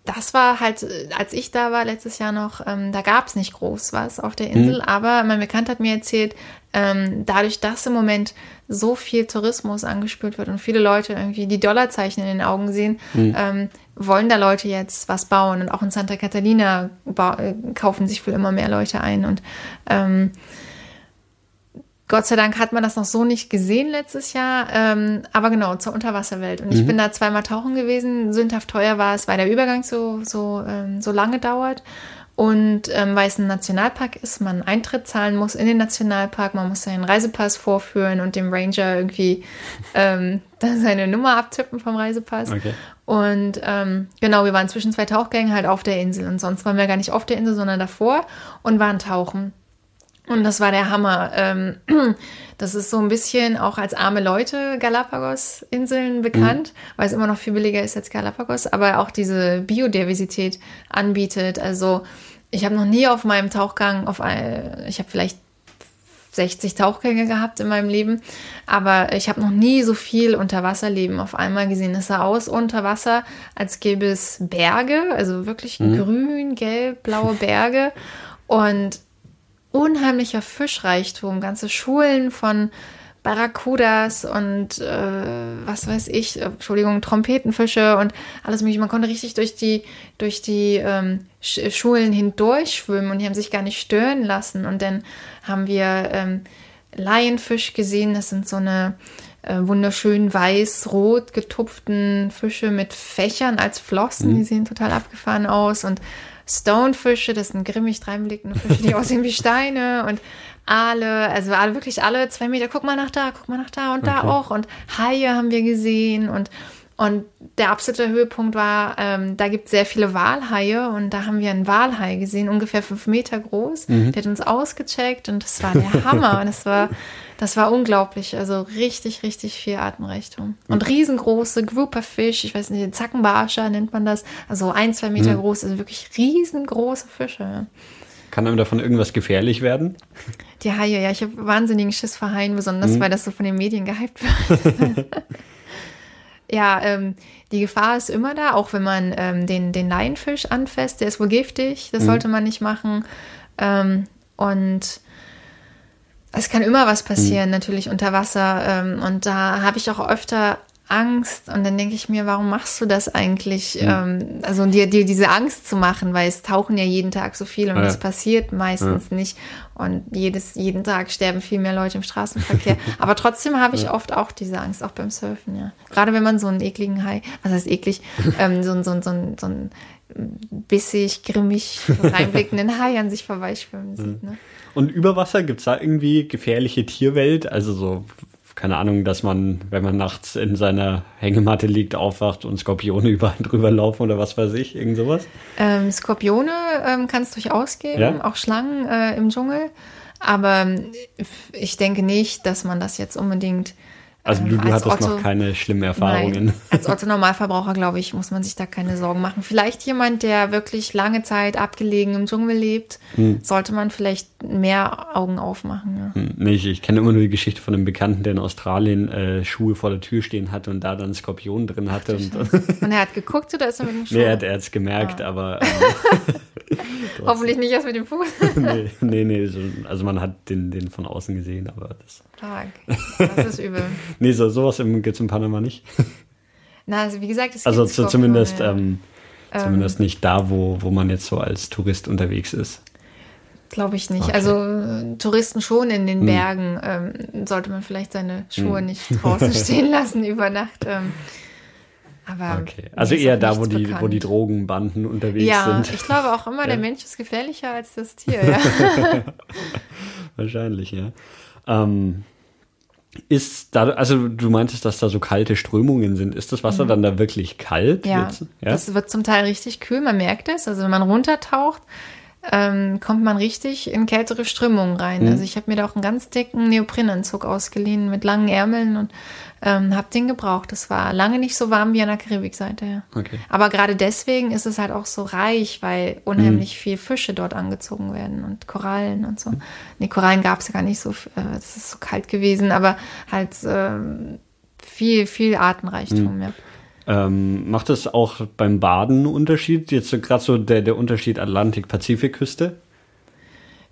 das war halt, als ich da war letztes Jahr noch, ähm, da gab es nicht groß was auf der Insel, mhm. aber mein Bekannter hat mir erzählt, ähm, dadurch, dass im Moment so viel Tourismus angespült wird und viele Leute irgendwie die Dollarzeichen in den Augen sehen, mhm. ähm, wollen da Leute jetzt was bauen. Und auch in Santa Catalina äh, kaufen sich wohl immer mehr Leute ein. Und ähm, Gott sei Dank hat man das noch so nicht gesehen letztes Jahr. Ähm, aber genau, zur Unterwasserwelt. Und mhm. ich bin da zweimal tauchen gewesen. Sündhaft teuer war es, weil der Übergang so, so, ähm, so lange dauert. Und ähm, weil es ein Nationalpark ist, man Eintritt zahlen muss in den Nationalpark, man muss seinen Reisepass vorführen und dem Ranger irgendwie ähm, seine Nummer abtippen vom Reisepass. Okay. Und ähm, genau, wir waren zwischen zwei Tauchgängen halt auf der Insel. Und sonst waren wir gar nicht auf der Insel, sondern davor und waren tauchen. Und das war der Hammer. Ähm, das ist so ein bisschen auch als arme Leute Galapagos-Inseln bekannt, mhm. weil es immer noch viel billiger ist als Galapagos, aber auch diese Biodiversität anbietet. Also ich habe noch nie auf meinem Tauchgang, auf ein, ich habe vielleicht 60 Tauchgänge gehabt in meinem Leben, aber ich habe noch nie so viel Unterwasserleben auf einmal gesehen. Es sah aus unter Wasser, als gäbe es Berge, also wirklich mhm. grün, gelb, blaue Berge und unheimlicher Fischreichtum, ganze Schulen von Barracudas und äh, was weiß ich, Entschuldigung, Trompetenfische und alles mögliche. Man konnte richtig durch die, durch die ähm, Schulen hindurch schwimmen und die haben sich gar nicht stören lassen. Und dann haben wir ähm, Laienfisch gesehen, das sind so eine äh, wunderschön weiß-rot getupften Fische mit Fächern als Flossen, mhm. die sehen total abgefahren aus und Stonefische, das sind grimmig dreinblickende Fische, die aussehen wie Steine und Aale, also alle, wirklich alle zwei Meter, guck mal nach da, guck mal nach da und da auch und Haie haben wir gesehen und und der absolute Höhepunkt war, ähm, da gibt es sehr viele Walhaie und da haben wir einen Walhai gesehen, ungefähr fünf Meter groß. Mhm. Der hat uns ausgecheckt und das war der Hammer. das war, das war unglaublich. Also richtig, richtig viel Atemreichtum. Und riesengroße Grouperfisch, ich weiß nicht, Zackenbarscher nennt man das. Also ein, zwei Meter mhm. groß, also wirklich riesengroße Fische. Kann einem davon irgendwas gefährlich werden? Die Haie, ja, ich habe wahnsinnigen Schiss vor Haien, besonders mhm. weil das so von den Medien gehypt wird. ja, ähm, die Gefahr ist immer da, auch wenn man ähm, den, den Laienfisch anfasst, der ist wohl giftig, das mhm. sollte man nicht machen. Ähm, und es kann immer was passieren, mhm. natürlich unter Wasser. Ähm, und da habe ich auch öfter Angst und dann denke ich mir, warum machst du das eigentlich? Mhm. Ähm, also dir, dir diese Angst zu machen, weil es tauchen ja jeden Tag so viel und es ja. passiert meistens ja. nicht. Und jedes, jeden Tag sterben viel mehr Leute im Straßenverkehr. Aber trotzdem habe ich ja. oft auch diese Angst, auch beim Surfen, ja. Gerade wenn man so einen ekligen Hai, was heißt eklig, ähm, so, so, so, so, so einen bissig, grimmig reinblickenden Hai an sich vorbeischwimmen sieht. Ne? Und über Wasser gibt es da irgendwie gefährliche Tierwelt? Also so keine Ahnung, dass man, wenn man nachts in seiner Hängematte liegt, aufwacht und Skorpione überall drüber laufen oder was weiß ich, irgend sowas? Ähm, Skorpione ähm, kann es durchaus geben, ja? auch Schlangen äh, im Dschungel. Aber ähm, ich denke nicht, dass man das jetzt unbedingt also du, du hattest Otto, noch keine schlimmen Erfahrungen. Nein, als Otto-Normalverbraucher, glaube ich, muss man sich da keine Sorgen machen. Vielleicht jemand, der wirklich lange Zeit abgelegen im Dschungel lebt, hm. sollte man vielleicht mehr Augen aufmachen. Ja. Hm, nee, ich, ich kenne immer nur die Geschichte von einem Bekannten, der in Australien äh, Schuhe vor der Tür stehen hatte und da dann Skorpion drin hatte. Ach, und, und, er hat geguckt oder ist er mit dem Schuh? Nee, er hat es gemerkt, ah. aber... Ähm, Hoffentlich nicht erst mit dem Fuß. nee, nee, nee so, also man hat den, den von außen gesehen, aber das... Stark. Das ist übel. nee, so, sowas gibt es in Panama nicht. Na, also wie gesagt, es Also zu, zumindest, ähm, ähm, zumindest nicht da, wo, wo man jetzt so als Tourist unterwegs ist. Glaube ich nicht. Okay. Also Touristen schon in den hm. Bergen ähm, sollte man vielleicht seine Schuhe hm. nicht draußen stehen lassen über Nacht. Ähm, aber okay. Also eher da, wo die, wo die Drogenbanden unterwegs ja, sind. Ja, ich glaube auch immer, ja. der Mensch ist gefährlicher als das Tier. Ja. Wahrscheinlich, ja. Ähm, ist da, also du meintest, dass da so kalte Strömungen sind. Ist das Wasser mhm. dann da wirklich kalt? Ja, ja, das wird zum Teil richtig kühl. Man merkt es. Also wenn man runtertaucht, ähm, kommt man richtig in kältere Strömungen rein. Mhm. Also ich habe mir da auch einen ganz dicken Neoprenanzug ausgeliehen mit langen Ärmeln und ähm, habe den gebraucht. Das war lange nicht so warm wie an der Karibikseite. Ja. Okay. Aber gerade deswegen ist es halt auch so reich, weil unheimlich mhm. viel Fische dort angezogen werden und Korallen und so. Nee, Korallen gab es ja gar nicht so, äh, es ist so kalt gewesen, aber halt äh, viel, viel Artenreichtum, mhm. ja. Ähm, macht es auch beim Baden einen Unterschied? Jetzt so, gerade so der, der Unterschied Atlantik-Pazifikküste?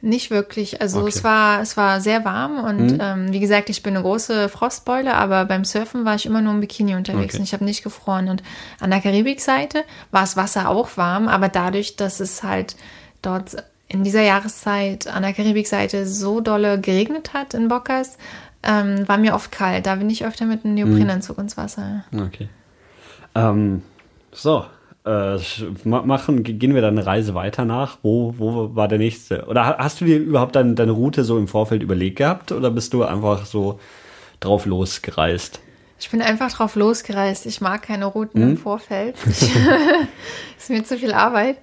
Nicht wirklich. Also okay. es war es war sehr warm und mhm. ähm, wie gesagt, ich bin eine große Frostbeule, aber beim Surfen war ich immer nur im Bikini unterwegs okay. und ich habe nicht gefroren. Und an der Karibikseite war das Wasser auch warm, aber dadurch, dass es halt dort in dieser Jahreszeit an der Karibikseite so dolle geregnet hat in Bocas, ähm, war mir oft kalt. Da bin ich öfter mit einem Neoprenanzug mhm. ins Wasser. Okay. Ähm, so, äh, machen, gehen wir dann eine Reise weiter nach? Wo, wo war der nächste? Oder hast du dir überhaupt deine, deine Route so im Vorfeld überlegt gehabt oder bist du einfach so drauf losgereist? Ich bin einfach drauf losgereist. Ich mag keine Routen hm? im Vorfeld. ist mir zu viel Arbeit.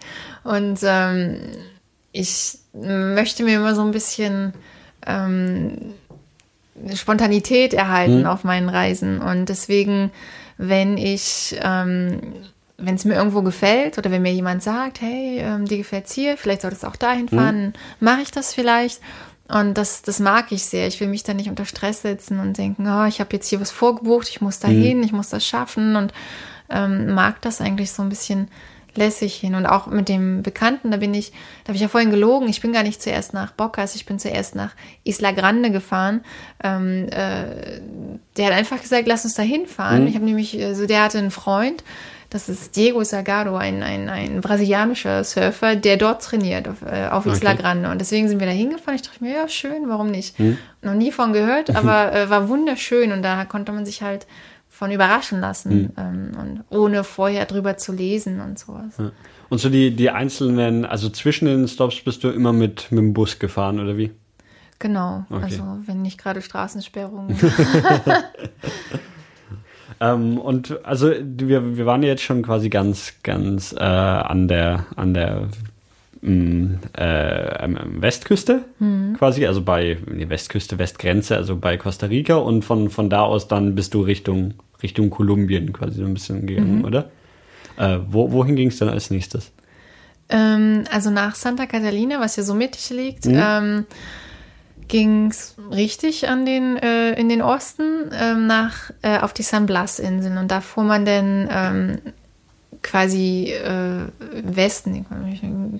Und ähm, ich möchte mir immer so ein bisschen ähm, Spontanität erhalten hm? auf meinen Reisen. Und deswegen, wenn ich ähm, wenn es mir irgendwo gefällt oder wenn mir jemand sagt, hey, ähm, dir gefällt's hier, vielleicht solltest du auch dahin mhm. fahren, mhm. mache ich das vielleicht. Und das, das mag ich sehr. Ich will mich da nicht unter Stress setzen und denken, oh, ich habe jetzt hier was vorgebucht, ich muss da hin, mhm. ich muss das schaffen und ähm, mag das eigentlich so ein bisschen lässig hin. Und auch mit dem Bekannten, da bin ich, da habe ich ja vorhin gelogen, ich bin gar nicht zuerst nach Bocas, ich bin zuerst nach Isla Grande gefahren. Ähm, äh, der hat einfach gesagt, lass uns da hinfahren. Mhm. Ich habe nämlich, so also der hatte einen Freund, das ist Diego Sagado, ein, ein, ein brasilianischer Surfer, der dort trainiert auf, äh, auf Isla okay. Grande. Und deswegen sind wir da hingefahren. Ich dachte mir, ja, schön, warum nicht? Hm. Noch nie von gehört, aber äh, war wunderschön und da konnte man sich halt von überraschen lassen hm. ähm, und ohne vorher drüber zu lesen und sowas. Ja. Und so die, die einzelnen, also zwischen den Stops bist du immer mit, mit dem Bus gefahren oder wie? Genau, okay. also wenn nicht gerade Straßensperrungen. Ähm, und also wir, wir waren jetzt schon quasi ganz, ganz äh, an der, an der mh, mm, äh, Westküste mhm. quasi, also bei nee, Westküste, Westgrenze, also bei Costa Rica und von, von da aus dann bist du Richtung, Richtung Kolumbien quasi so ein bisschen gegangen, mhm. oder? Äh, wo, wohin ging es dann als nächstes? Ähm, also nach Santa Catalina, was ja so mittig liegt. Mhm. Ähm, ging es richtig an den, äh, in den Osten ähm, nach, äh, auf die San Blas-Inseln. Und da fuhr man dann ähm, quasi äh, Westen,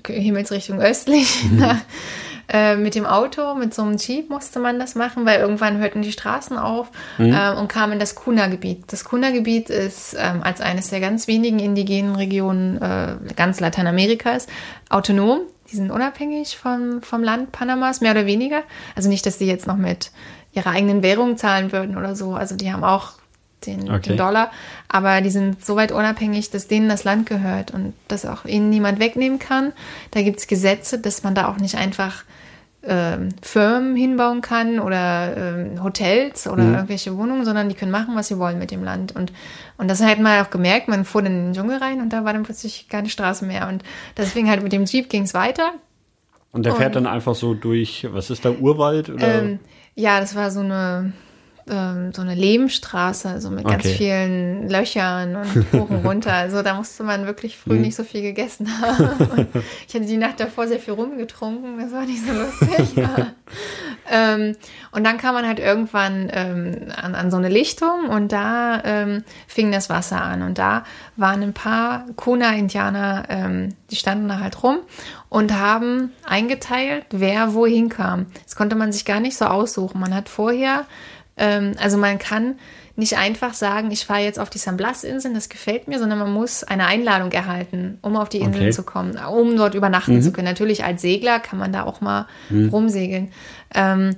Himmelsrichtung östlich, mhm. äh, mit dem Auto, mit so einem Jeep musste man das machen, weil irgendwann hörten die Straßen auf mhm. äh, und kam in das Kuna-Gebiet. Das Kuna-Gebiet ist ähm, als eines der ganz wenigen indigenen Regionen äh, ganz Lateinamerikas autonom die sind unabhängig vom, vom Land Panamas, mehr oder weniger. Also nicht, dass die jetzt noch mit ihrer eigenen Währung zahlen würden oder so. Also die haben auch den, okay. den Dollar, aber die sind so weit unabhängig, dass denen das Land gehört und das auch ihnen niemand wegnehmen kann. Da gibt es Gesetze, dass man da auch nicht einfach Firmen hinbauen kann oder ähm, Hotels oder mhm. irgendwelche Wohnungen, sondern die können machen, was sie wollen mit dem Land. Und, und das hat man auch gemerkt, man fuhr dann in den Dschungel rein und da war dann plötzlich keine Straße mehr. Und deswegen halt mit dem Jeep ging es weiter. Und der fährt und, dann einfach so durch, was ist da, Urwald? Oder? Ähm, ja, das war so eine ähm, so eine Lehmstraße, also mit ganz vielen Löchern und hoch und runter. Also da musste man wirklich früh mhm. nicht so viel gegessen haben. Und ich hatte die Nacht davor sehr viel rumgetrunken, das war nicht so lustig. ähm, und dann kam man halt irgendwann ähm, an, an, so eine Lichtung und da ähm, fing das Wasser an. Und da waren ein paar Kuna-Indianer, ähm, die standen da halt rum und haben eingeteilt, wer wohin kam. Das konnte man sich gar nicht so aussuchen. Man hat vorher ähm, also man kann nicht einfach sagen, ich fahre jetzt auf die San Blas-Inseln, das gefällt mir, sondern man muss eine Einladung erhalten, um auf die Inseln okay. zu kommen, um dort übernachten mhm. zu können. Natürlich als Segler kann man da auch mal mhm. rumsegeln. Ähm,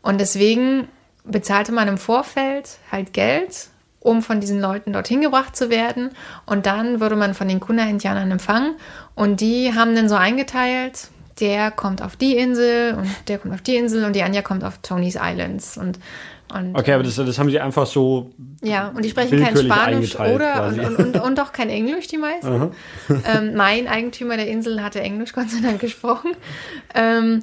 und deswegen bezahlte man im Vorfeld halt Geld, um von diesen Leuten dorthin gebracht zu werden. Und dann würde man von den Kuna-Indianern empfangen. Und die haben dann so eingeteilt, der kommt auf die Insel und der kommt auf die Insel und die Anja kommt auf Tony's Islands. Und, und okay, aber das, das haben sie einfach so. Ja, und die sprechen kein Spanisch oder und, und, und, und, auch kein Englisch, die meisten. ähm, mein Eigentümer der Insel hatte Englisch Gott sei Dank gesprochen. Ähm,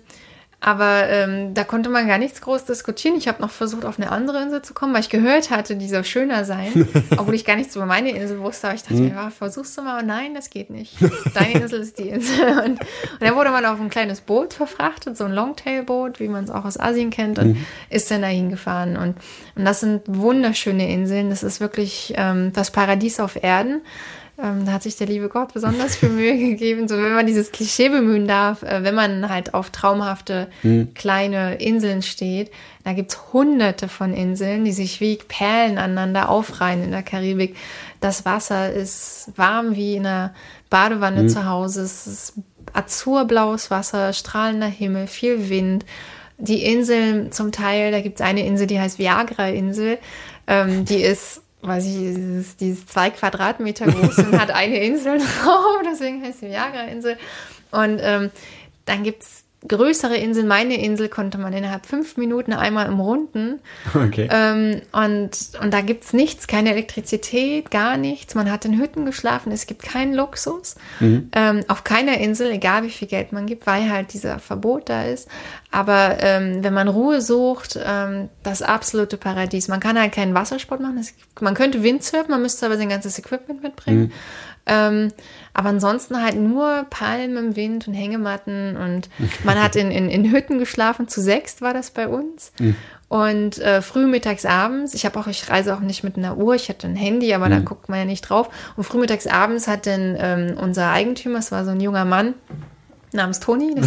aber ähm, da konnte man gar nichts groß diskutieren. Ich habe noch versucht, auf eine andere Insel zu kommen, weil ich gehört hatte, die soll schöner sein, obwohl ich gar nichts über meine Insel wusste. Aber ich dachte mhm. mir, ja, versuchst du mal. Aber nein, das geht nicht. Deine Insel ist die Insel. Und, und, dann wurde man auf ein kleines Boot verfrachtet, so ein Longtail-Boot, wie man es auch aus Asien kennt, und mhm. ist dann dahin gefahren. Und, und das sind wunderschöne Inseln. Das ist wirklich ähm, das Paradies auf Erden. Ähm, da hat sich der liebe Gott besonders viel Mühe gegeben, so wenn man dieses Klischee bemühen darf, äh, wenn man halt auf traumhafte hm. kleine Inseln steht. Da gibt's hunderte von Inseln, die sich wie Perlen aneinander aufreihen in der Karibik. Das Wasser ist warm wie in einer Badewanne hm. zu Hause. Es ist azurblaues Wasser, strahlender Himmel, viel Wind. Die Inseln zum Teil, da gibt's eine Insel, die heißt Viagra-Insel. Ähm, die ist weiß ich, ist, die ist zwei Quadratmeter groß und hat eine Insel drauf, deswegen heißt sie Viagra-Insel. Und ähm, dann gibt es größere Inseln. Meine Insel konnte man innerhalb fünf Minuten einmal im Runden. Okay. Ähm, und, und da gibt es nichts, keine Elektrizität, gar nichts. Man hat in Hütten geschlafen, es gibt keinen Luxus. Mhm. Ähm, auf keiner Insel, egal wie viel Geld man gibt, weil halt dieser Verbot da ist. Aber ähm, wenn man Ruhe sucht, ähm, das absolute Paradies. Man kann halt keinen Wassersport machen. Es, man könnte Windsurfen, man müsste aber sein ganzes Equipment mitbringen. Ähm, aber ansonsten halt nur Palmen im Wind und Hängematten und man hat in, in, in Hütten geschlafen. Zu sechs war das bei uns. Mhm. Und äh, früh, mittags, abends, ich habe auch, ich reise auch nicht mit einer Uhr, ich hatte ein Handy, aber mhm. da guckt man ja nicht drauf. Und früh, mittags, abends hat dann ähm, unser Eigentümer, es war so ein junger Mann, namens Toni,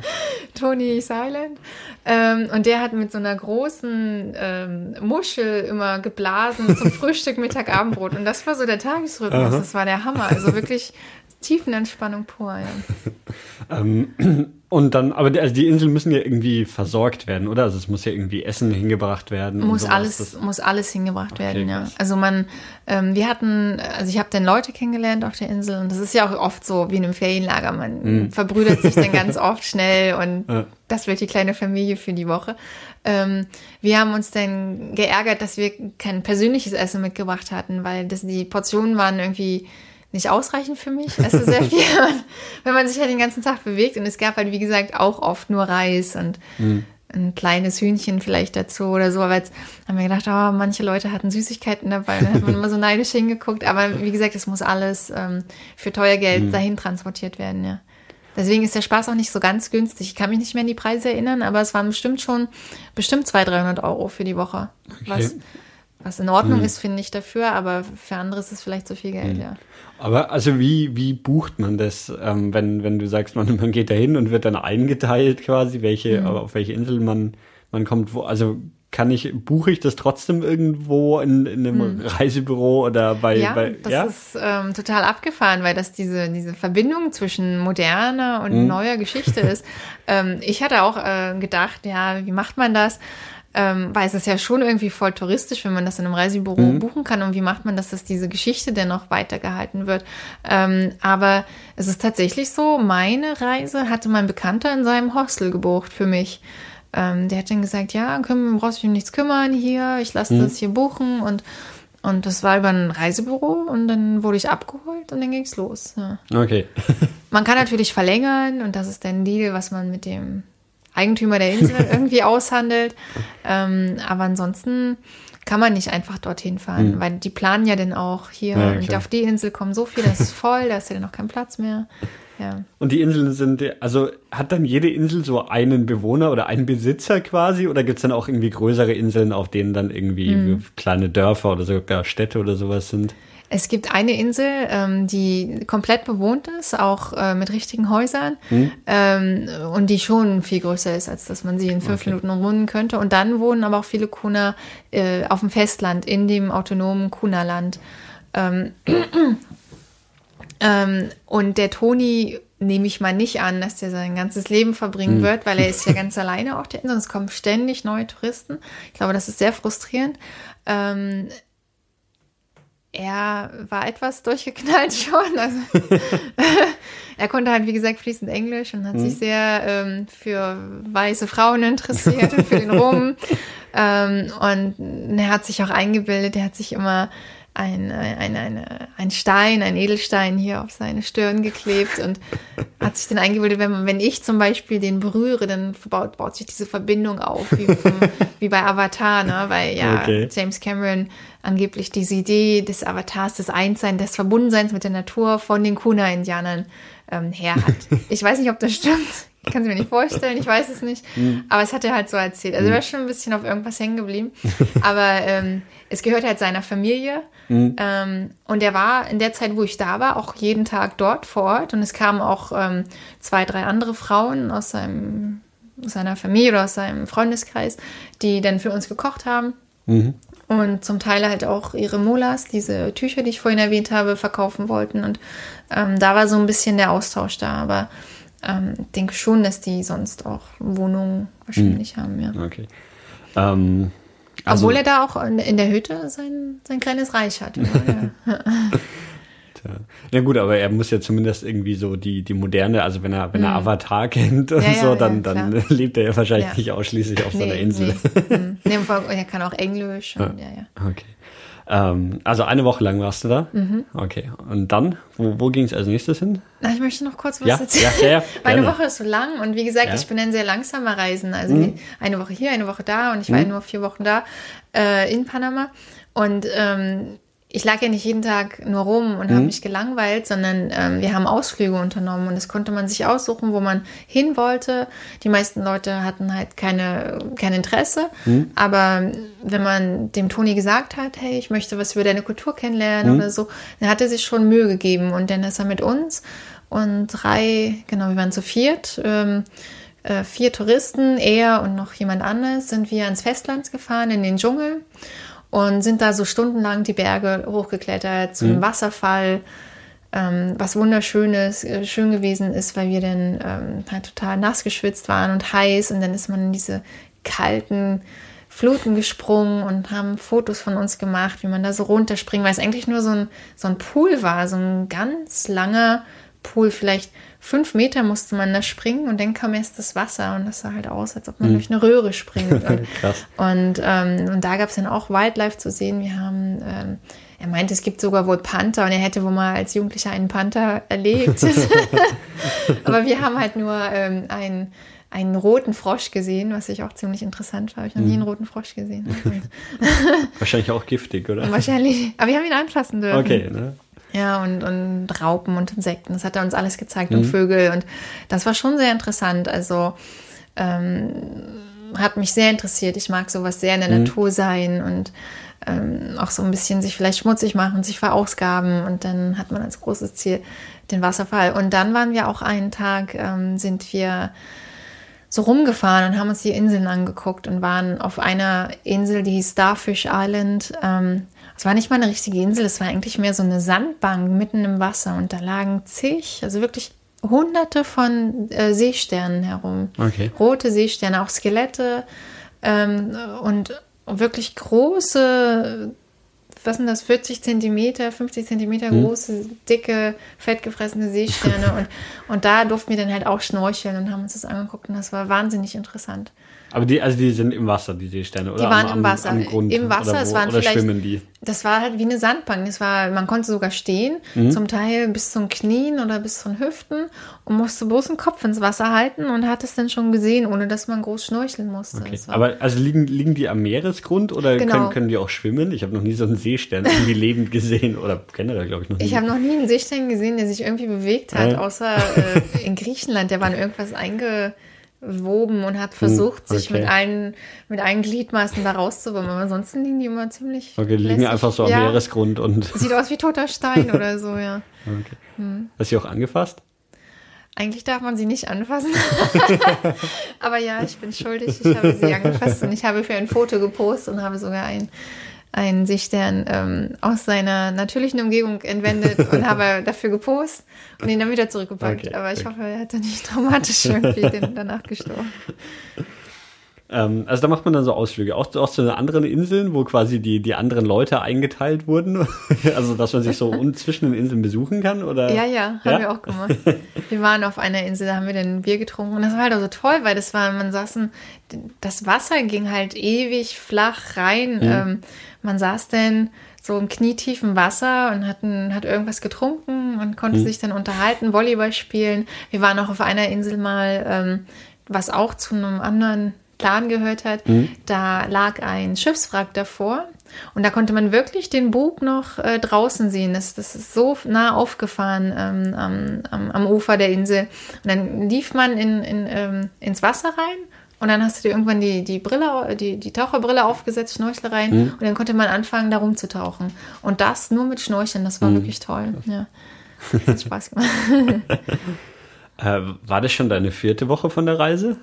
Tony Silent. Ähm, und der hat mit so einer großen ähm, Muschel immer geblasen zum Frühstück, Mittag, Abendbrot. Und das war so der Tagesrhythmus. Aha. Das war der Hammer. Also wirklich Tiefenentspannung pur. Ja. ähm, und dann, aber die, also die Inseln müssen ja irgendwie versorgt werden, oder? Also es muss ja irgendwie Essen hingebracht werden. Muss alles, das, muss alles hingebracht okay, werden, ja. Also man, ähm, wir hatten, also ich habe dann Leute kennengelernt auf der Insel und das ist ja auch oft so wie in einem Ferienlager. Man mhm. verbrüdert sich dann ganz oft schnell und ja. das wird die kleine Familie für die Woche. Ähm, wir haben uns dann geärgert, dass wir kein persönliches Essen mitgebracht hatten, weil das, die Portionen waren irgendwie nicht ausreichend für mich. Es ist sehr viel, wenn man sich halt den ganzen Tag bewegt. Und es gab halt, wie gesagt, auch oft nur Reis und mhm. ein kleines Hühnchen vielleicht dazu oder so. Aber jetzt haben wir gedacht, oh, manche Leute hatten Süßigkeiten dabei. Und dann hat man immer so neidisch hingeguckt. Aber wie gesagt, es muss alles ähm, für teuer Geld mhm. dahin transportiert werden, ja. Deswegen ist der Spaß auch nicht so ganz günstig. Ich kann mich nicht mehr an die Preise erinnern, aber es waren bestimmt schon bestimmt 200, 300 Euro für die Woche. Okay. Was, was in Ordnung mhm. ist, finde ich dafür, aber für andere ist es vielleicht zu viel Geld, mhm. ja. Aber also wie, wie bucht man das, ähm, wenn, wenn du sagst, man, man geht da hin und wird dann eingeteilt quasi, welche, mhm. auf welche Insel man, man kommt, wo, also kann ich, buche ich das trotzdem irgendwo in, in einem hm. Reisebüro oder bei, ja, bei, das ja? ist ähm, total abgefahren, weil das diese, diese Verbindung zwischen moderner und hm. neuer Geschichte ist. Ähm, ich hatte auch äh, gedacht, ja, wie macht man das? Ähm, weil es ist ja schon irgendwie voll touristisch, wenn man das in einem Reisebüro mhm. buchen kann. Und wie macht man das, dass diese Geschichte dennoch weitergehalten wird? Ähm, aber es ist tatsächlich so, meine Reise hatte mein Bekannter in seinem Hostel gebucht für mich. Ähm, der hat dann gesagt, ja, können, brauchst dich um nichts kümmern hier, ich lasse mhm. das hier buchen und und das war über ein Reisebüro und dann wurde ich abgeholt und dann ging es los. Ja. Okay. man kann natürlich verlängern und das ist ein Deal, was man mit dem Eigentümer der Insel irgendwie aushandelt. Ähm, aber ansonsten kann man nicht einfach dorthin fahren, mhm. weil die planen ja dann auch hier ja, und auf die Insel kommen so viele, das ist voll, da ist ja dann noch kein Platz mehr. Ja. Und die Inseln sind, also hat dann jede Insel so einen Bewohner oder einen Besitzer quasi oder gibt es dann auch irgendwie größere Inseln, auf denen dann irgendwie mhm. kleine Dörfer oder sogar Städte oder sowas sind? Es gibt eine Insel, ähm, die komplett bewohnt ist, auch äh, mit richtigen Häusern hm. ähm, und die schon viel größer ist, als dass man sie in fünf okay. Minuten umrunden könnte. Und dann wohnen aber auch viele Kuna äh, auf dem Festland, in dem autonomen Kuna-Land. Ähm, ähm, und der Toni nehme ich mal nicht an, dass der sein ganzes Leben verbringen hm. wird, weil er ist ja ganz alleine auf der Insel es kommen ständig neue Touristen. Ich glaube, das ist sehr frustrierend. Ähm, er war etwas durchgeknallt schon. Also er konnte halt, wie gesagt, fließend Englisch und hat hm. sich sehr ähm, für weiße Frauen interessiert und für den Rum. ähm, und er hat sich auch eingebildet, er hat sich immer ein, ein, ein, ein Stein, ein Edelstein hier auf seine Stirn geklebt und hat sich dann eingebildet, wenn, man, wenn ich zum Beispiel den berühre, dann baut, baut sich diese Verbindung auf, wie, vom, wie bei Avatar, ne? weil ja okay. James Cameron angeblich diese Idee des Avatars, des Einsseins, des Verbundenseins mit der Natur von den Kuna-Indianern ähm, her hat. Ich weiß nicht, ob das stimmt. Ich kann es mir nicht vorstellen, ich weiß es nicht. Mhm. Aber es hat er halt so erzählt. Also er war schon ein bisschen auf irgendwas hängen geblieben. Aber ähm, es gehört halt seiner Familie. Mhm. Ähm, und er war in der Zeit, wo ich da war, auch jeden Tag dort vor Ort. Und es kamen auch ähm, zwei, drei andere Frauen aus seinem, seiner Familie oder aus seinem Freundeskreis, die dann für uns gekocht haben. Mhm. Und zum Teil halt auch ihre Molas, diese Tücher, die ich vorhin erwähnt habe, verkaufen wollten. Und ähm, da war so ein bisschen der Austausch da. Aber ähm, denke schon, dass die sonst auch Wohnungen wahrscheinlich mhm. haben, ja. Okay. Ähm, also, Obwohl er da auch in der Hütte sein, sein kleines Reich hat. ja. Ja gut, aber er muss ja zumindest irgendwie so die, die moderne, also wenn er, wenn er mhm. Avatar kennt und ja, so, dann, ja, dann lebt er ja wahrscheinlich nicht ausschließlich auf nee, seiner Insel. Nee. Mhm. nee, er kann auch Englisch. Und, ja. Ja, Okay. Ähm, also eine Woche lang warst du da? Mhm. Okay. Und dann, wo, wo ging es als nächstes hin? Ich möchte noch kurz was ja? erzählen. Ja, ja, Meine Woche ist so lang und wie gesagt, ich bin ein sehr langsamer Reisen. Also mhm. eine Woche hier, eine Woche da und ich war mhm. nur vier Wochen da äh, in Panama. Und ähm, ich lag ja nicht jeden Tag nur rum und mhm. habe mich gelangweilt, sondern ähm, wir haben Ausflüge unternommen und das konnte man sich aussuchen, wo man hin wollte. Die meisten Leute hatten halt keine, kein Interesse, mhm. aber wenn man dem Toni gesagt hat, hey, ich möchte was über deine Kultur kennenlernen mhm. oder so, dann hat er sich schon Mühe gegeben und dann ist er mit uns und drei, genau, wir waren zu viert. Ähm, äh, vier Touristen, er und noch jemand anderes, sind wir ans Festland gefahren, in den Dschungel und sind da so stundenlang die Berge hochgeklettert zum mhm. Wasserfall, ähm, was wunderschönes, äh, schön gewesen ist, weil wir dann ähm, halt total nass geschwitzt waren und heiß und dann ist man in diese kalten Fluten gesprungen und haben Fotos von uns gemacht, wie man da so runterspringt, weil es eigentlich nur so ein, so ein Pool war, so ein ganz langer Pool, vielleicht fünf Meter musste man da springen und dann kam erst das Wasser und das sah halt aus, als ob man mhm. durch eine Röhre springt. Und, Krass. Und, ähm, und da gab es dann auch Wildlife zu sehen. Wir haben, ähm, er meinte, es gibt sogar wohl Panther und er hätte wohl mal als Jugendlicher einen Panther erlegt. Aber wir haben halt nur ähm, einen einen roten Frosch gesehen, was ich auch ziemlich interessant war. Ich habe noch nie einen mhm. roten Frosch gesehen. Wahrscheinlich auch giftig, oder? Wahrscheinlich. Aber wir haben ihn anfassen dürfen. Okay, ne? Ja, und, und Raupen und Insekten. Das hat er uns alles gezeigt mhm. und Vögel. Und das war schon sehr interessant. Also ähm, hat mich sehr interessiert. Ich mag sowas sehr in der mhm. Natur sein und ähm, auch so ein bisschen sich vielleicht schmutzig machen, sich verausgaben. Und dann hat man als großes Ziel den Wasserfall. Und dann waren wir auch einen Tag, ähm, sind wir so rumgefahren und haben uns die Inseln angeguckt und waren auf einer Insel, die Starfish Island. Ähm, es war nicht mal eine richtige Insel, es war eigentlich mehr so eine Sandbank mitten im Wasser und da lagen zig, also wirklich hunderte von äh, Seesternen herum. Okay. Rote Seesterne, auch Skelette ähm, und wirklich große, was sind das, 40 Zentimeter, 50 Zentimeter hm. große, dicke, fettgefressene Seesterne. und, und da durften wir dann halt auch schnorcheln und haben uns das angeguckt und das war wahnsinnig interessant. Aber die, also die sind im Wasser, die Seesterne, oder? Die waren am, im Wasser. Am Grund, Im Wasser, oder es waren vielleicht. Schwimmen die? Das war halt wie eine Sandbank. Das war, man konnte sogar stehen, mhm. zum Teil bis zum Knien oder bis zu den Hüften und musste bloß den Kopf ins Wasser halten und hat es dann schon gesehen, ohne dass man groß schnorcheln musste. Okay. Aber also liegen, liegen die am Meeresgrund oder genau. können, können die auch schwimmen? Ich habe noch nie so einen Seestern irgendwie lebend gesehen oder generell, glaube ich, noch nie. Ich habe noch nie einen Seestern gesehen, der sich irgendwie bewegt hat, ja. außer äh, in Griechenland. Der war in irgendwas einge woben und hat versucht, okay. sich mit allen, mit allen Gliedmaßen da rauszuwimmen. Aber ansonsten liegen die immer ziemlich. Okay, die liegen einfach so am ja. Meeresgrund und. Sieht aus wie toter Stein oder so, ja. Okay. Hm. Hast du sie auch angefasst? Eigentlich darf man sie nicht anfassen. Aber ja, ich bin schuldig. Ich habe sie angefasst und ich habe für ein Foto gepostet und habe sogar ein einen Seestern ähm, aus seiner natürlichen Umgebung entwendet und habe dafür gepostet und ihn dann wieder zurückgepackt. Okay, Aber ich okay. hoffe, er hat dann nicht traumatisch irgendwie danach gestorben. Ähm, also da macht man dann so Ausflüge, auch, auch zu anderen Inseln, wo quasi die, die anderen Leute eingeteilt wurden. also dass man sich so zwischen den Inseln besuchen kann, oder? Ja, ja, haben ja? wir auch gemacht. Wir waren auf einer Insel, da haben wir dann Bier getrunken und das war halt auch so toll, weil das war, man saßen, das Wasser ging halt ewig flach rein. Mhm. Ähm, man saß dann so im knietiefen Wasser und hatten, hat irgendwas getrunken und konnte mhm. sich dann unterhalten, Volleyball spielen. Wir waren auch auf einer Insel mal, ähm, was auch zu einem anderen Plan gehört hat. Mhm. Da lag ein Schiffswrack davor und da konnte man wirklich den Bug noch äh, draußen sehen. Das, das ist so nah aufgefahren ähm, am, am, am, Ufer der Insel. Und dann lief man in, in, ähm, ins Wasser rein und dann hast du dir irgendwann die, die Brille, die, die Taucherbrille aufgesetzt, Schnorchel rein. Mhm. Und dann konnte man anfangen, da rumzutauchen. Und das nur mit Schnorcheln, das war mhm. wirklich toll. Ja. Das hat Spaß gemacht. äh, war das schon deine vierte Woche von der Reise?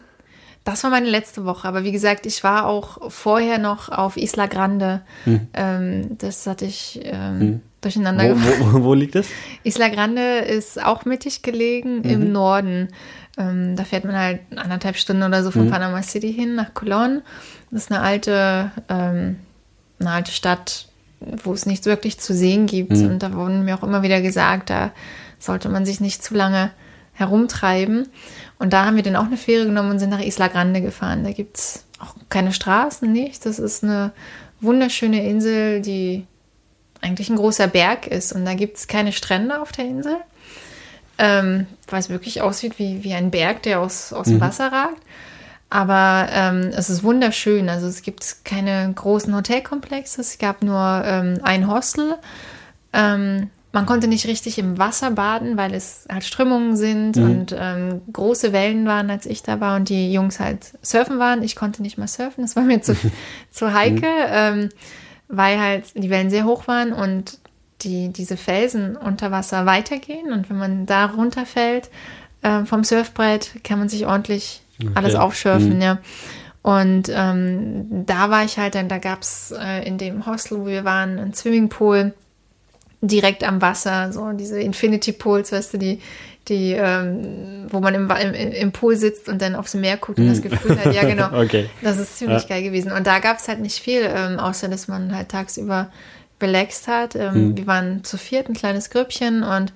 Das war meine letzte Woche, aber wie gesagt, ich war auch vorher noch auf Isla Grande. Mhm. Ähm, das hatte ich ähm, mhm. durcheinander wo, wo, wo, liegt das? Isla Grande ist auch mittig gelegen im mhm. Norden. Ähm, da fährt man halt anderthalb Stunden oder so von mhm. Panama City hin nach Colón. Das ist eine alte, ähm, eine alte Stadt, wo es nichts wirklich zu sehen gibt. Mhm. Und da wurden mir auch immer wieder gesagt, da sollte man sich nicht zu lange herumtreiben. Und da haben wir dann auch eine Fähre genommen und sind nach Isla Grande gefahren. Da gibt es auch keine Straßen, nichts. Das ist eine wunderschöne Insel, die eigentlich ein großer Berg ist. Und da gibt es keine Strände auf der Insel ähm, weil es wirklich aussieht wie, wie ein Berg, der aus, aus dem mhm. Wasser ragt. Aber ähm, es ist wunderschön. Also es gibt keine großen Hotelkomplexe. Es gab nur ähm, ein Hostel. Ähm, man konnte nicht richtig im Wasser baden, weil es halt Strömungen sind mhm. und ähm, große Wellen waren, als ich da war und die Jungs halt surfen waren. Ich konnte nicht mal surfen. Das war mir zu, zu heikel, mhm. ähm, weil halt die Wellen sehr hoch waren und die, diese Felsen unter Wasser weitergehen und wenn man da runterfällt äh, vom Surfbrett, kann man sich ordentlich okay. alles aufschürfen, mhm. ja. Und ähm, da war ich halt, dann da gab es äh, in dem Hostel, wo wir waren, einen Swimmingpool direkt am Wasser, so diese Infinity Pools, weißt du, die, die, ähm, wo man im, im, im, Pool sitzt und dann aufs Meer guckt und das mhm. Gefühl hat, ja genau, okay. das ist ziemlich ja. geil gewesen. Und da gab es halt nicht viel, ähm, außer dass man halt tagsüber relaxed hat. Ähm, mhm. Wir waren zu viert, ein kleines Grüppchen und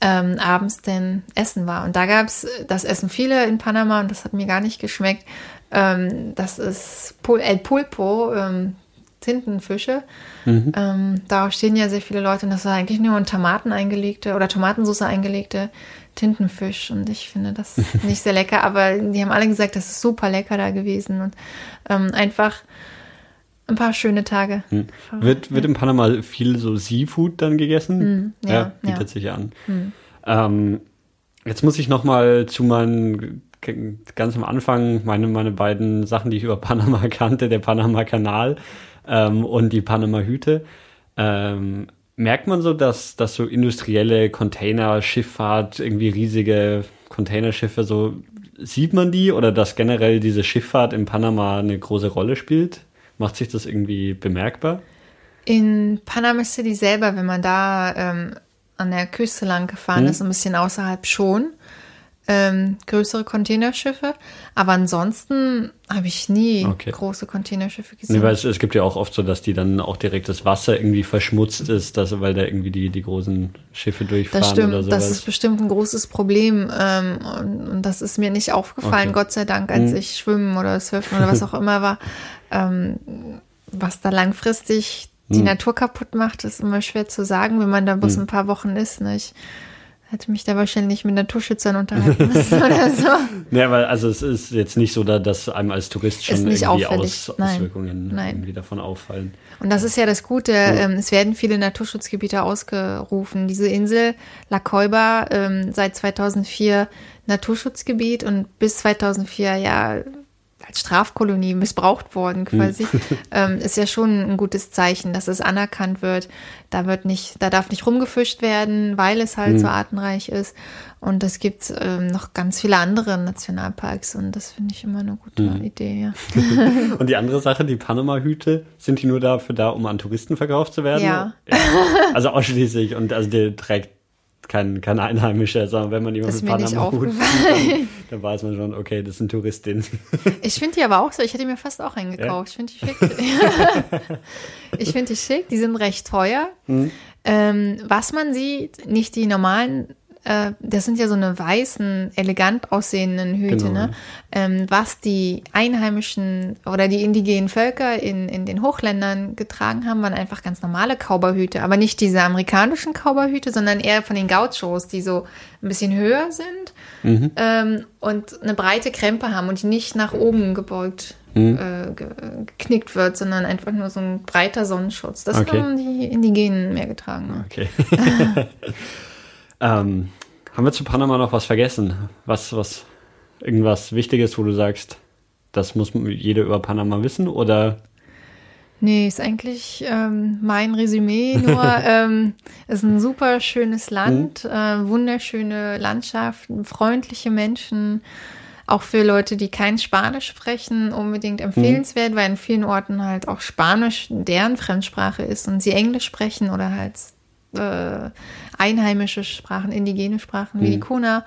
ähm, abends denn Essen war. Und da gab es, das essen viele in Panama und das hat mir gar nicht geschmeckt. Ähm, das ist Pul El Pulpo, ähm, Tintenfische. Mhm. Ähm, darauf stehen ja sehr viele Leute und das war eigentlich nur ein Tomaten eingelegte oder Tomatensauce eingelegte Tintenfisch und ich finde das nicht sehr lecker, aber die haben alle gesagt, das ist super lecker da gewesen und ähm, einfach ein paar schöne Tage. Hm. Wird, wird in Panama viel so Seafood dann gegessen? Hm, ja, ja, bietet ja. sich an. Hm. Ähm, jetzt muss ich noch mal zu meinen ganz am Anfang meine, meine beiden Sachen, die ich über Panama kannte, der Panama-Kanal ähm, und die Panama-Hüte. Ähm, merkt man so, dass, dass so industrielle Containerschifffahrt, irgendwie riesige Containerschiffe, so sieht man die oder dass generell diese Schifffahrt in Panama eine große Rolle spielt? Macht sich das irgendwie bemerkbar? In Panama City selber, wenn man da ähm, an der Küste lang gefahren hm. ist, ein bisschen außerhalb schon, ähm, größere Containerschiffe. Aber ansonsten habe ich nie okay. große Containerschiffe gesehen. Nee, weil es, es, gibt ja auch oft so, dass die dann auch direkt das Wasser irgendwie verschmutzt ist, dass, weil da irgendwie die, die großen Schiffe durchfahren das stimmt, oder sowas. Das ist bestimmt ein großes Problem. Ähm, und, und, das ist mir nicht aufgefallen, okay. Gott sei Dank, als hm. ich schwimmen oder surfen oder was auch immer war. Ähm, was da langfristig die hm. Natur kaputt macht, ist immer schwer zu sagen, wenn man da bloß hm. ein paar Wochen ist. Ne? Hätte mich da wahrscheinlich mit Naturschützern unterhalten müssen oder so. Ja, weil also es ist jetzt nicht so, dass einem als Tourist schon irgendwie auffällig. Aus, Nein. Auswirkungen Nein. irgendwie davon auffallen. Und das ist ja das Gute. Ähm, es werden viele Naturschutzgebiete ausgerufen. Diese Insel La Coiba ähm, seit 2004 Naturschutzgebiet und bis 2004 ja als Strafkolonie missbraucht worden quasi, ähm, ist ja schon ein gutes Zeichen, dass es anerkannt wird. Da wird nicht, da darf nicht rumgefischt werden, weil es halt so artenreich ist. Und es gibt ähm, noch ganz viele andere Nationalparks und das finde ich immer eine gute Idee, ja. Und die andere Sache, die Panama-Hüte, sind die nur dafür da, um an Touristen verkauft zu werden? Ja. Also ausschließlich. Und also der trägt kein, kein Einheimischer, sondern wenn man jemanden mit Panama-Hut sieht, dann, dann weiß man schon, okay, das ist ein Tourist, den Ich finde die aber auch so. Ich hätte mir fast auch einen gekauft. Ich finde die schick. ich finde die schick. Die sind recht teuer. Mhm. Ähm, was man sieht, nicht die normalen, äh, das sind ja so eine weißen, elegant aussehenden Hüte, Genau, ne? Ähm, was die einheimischen oder die indigenen Völker in, in den Hochländern getragen haben, waren einfach ganz normale Cowboyhüte. Aber nicht diese amerikanischen Cowboyhüte, sondern eher von den Gauchos, die so ein bisschen höher sind ähm, und eine breite Krempe haben und die nicht nach oben gebeugt äh, ge geknickt wird, sondern einfach nur so ein breiter Sonnenschutz. Das Okay. haben die Indigenen mehr getragen. Ne? Okay. ähm, haben wir zu Panama noch was vergessen? Was, was, irgendwas Wichtiges, wo du sagst, das muss jeder über Panama wissen? Oder Nee, ist eigentlich ähm, mein Resümee nur. ähm, ist ein super schönes Land, äh, wunderschöne Landschaften, freundliche Menschen. Auch für Leute, die kein Spanisch sprechen, unbedingt empfehlenswert, weil in vielen Orten halt auch Spanisch deren Fremdsprache ist und sie Englisch sprechen oder halt äh, einheimische Sprachen, indigene Sprachen wie die Kuna.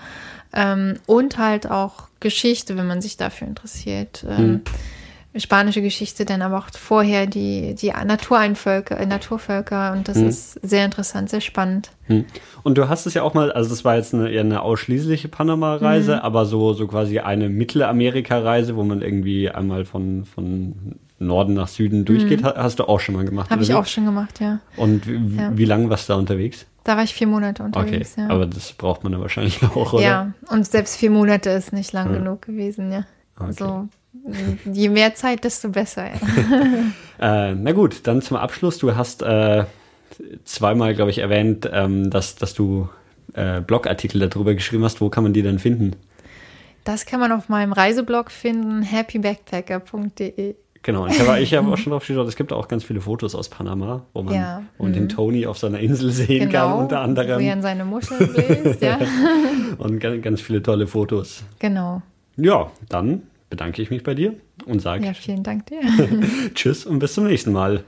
Ähm, und halt auch Geschichte, wenn man sich dafür interessiert. Ähm, spanische Geschichte, dann aber auch vorher die, die Natureinvölker, äh, Naturvölker und das ist sehr interessant, sehr spannend. Hm. Und du hast es ja auch mal, also das war jetzt eine, eher eine ausschließliche Panama-Reise, Mhm. aber so, so quasi eine Mittelamerika-Reise, wo man irgendwie einmal von, von Norden nach Süden durchgeht, ha- hast du auch schon mal gemacht. Habe Mhm. ich auch schon gemacht, ja. Und wie, Ja. wie lange warst du da unterwegs? Da war ich vier Monate Okay, unterwegs, ja. aber das braucht man dann wahrscheinlich auch, oder? Ja, und selbst vier Monate ist nicht lang genug gewesen, ja. Also je mehr Zeit, desto besser, ja. Äh, na gut, dann zum Abschluss. Du hast äh, zweimal, glaube ich, erwähnt, ähm, dass, dass du äh, Blogartikel darüber geschrieben hast. Wo kann man die denn finden? Das kann man auf meinem Reiseblog finden, happybackpacker.de. Genau, ich habe ich hab auch schon drauf geschaut, es gibt auch ganz viele Fotos aus Panama, wo man, Ja, man den Tony auf seiner Insel sehen Genau, kann, unter wo er anderem. an seine Muscheln bläst, ja. Und ganz, ganz viele tolle Fotos. Genau. Ja, dann bedanke ich mich bei dir und sage Ja, vielen Dank dir. Tschüss und bis zum nächsten Mal.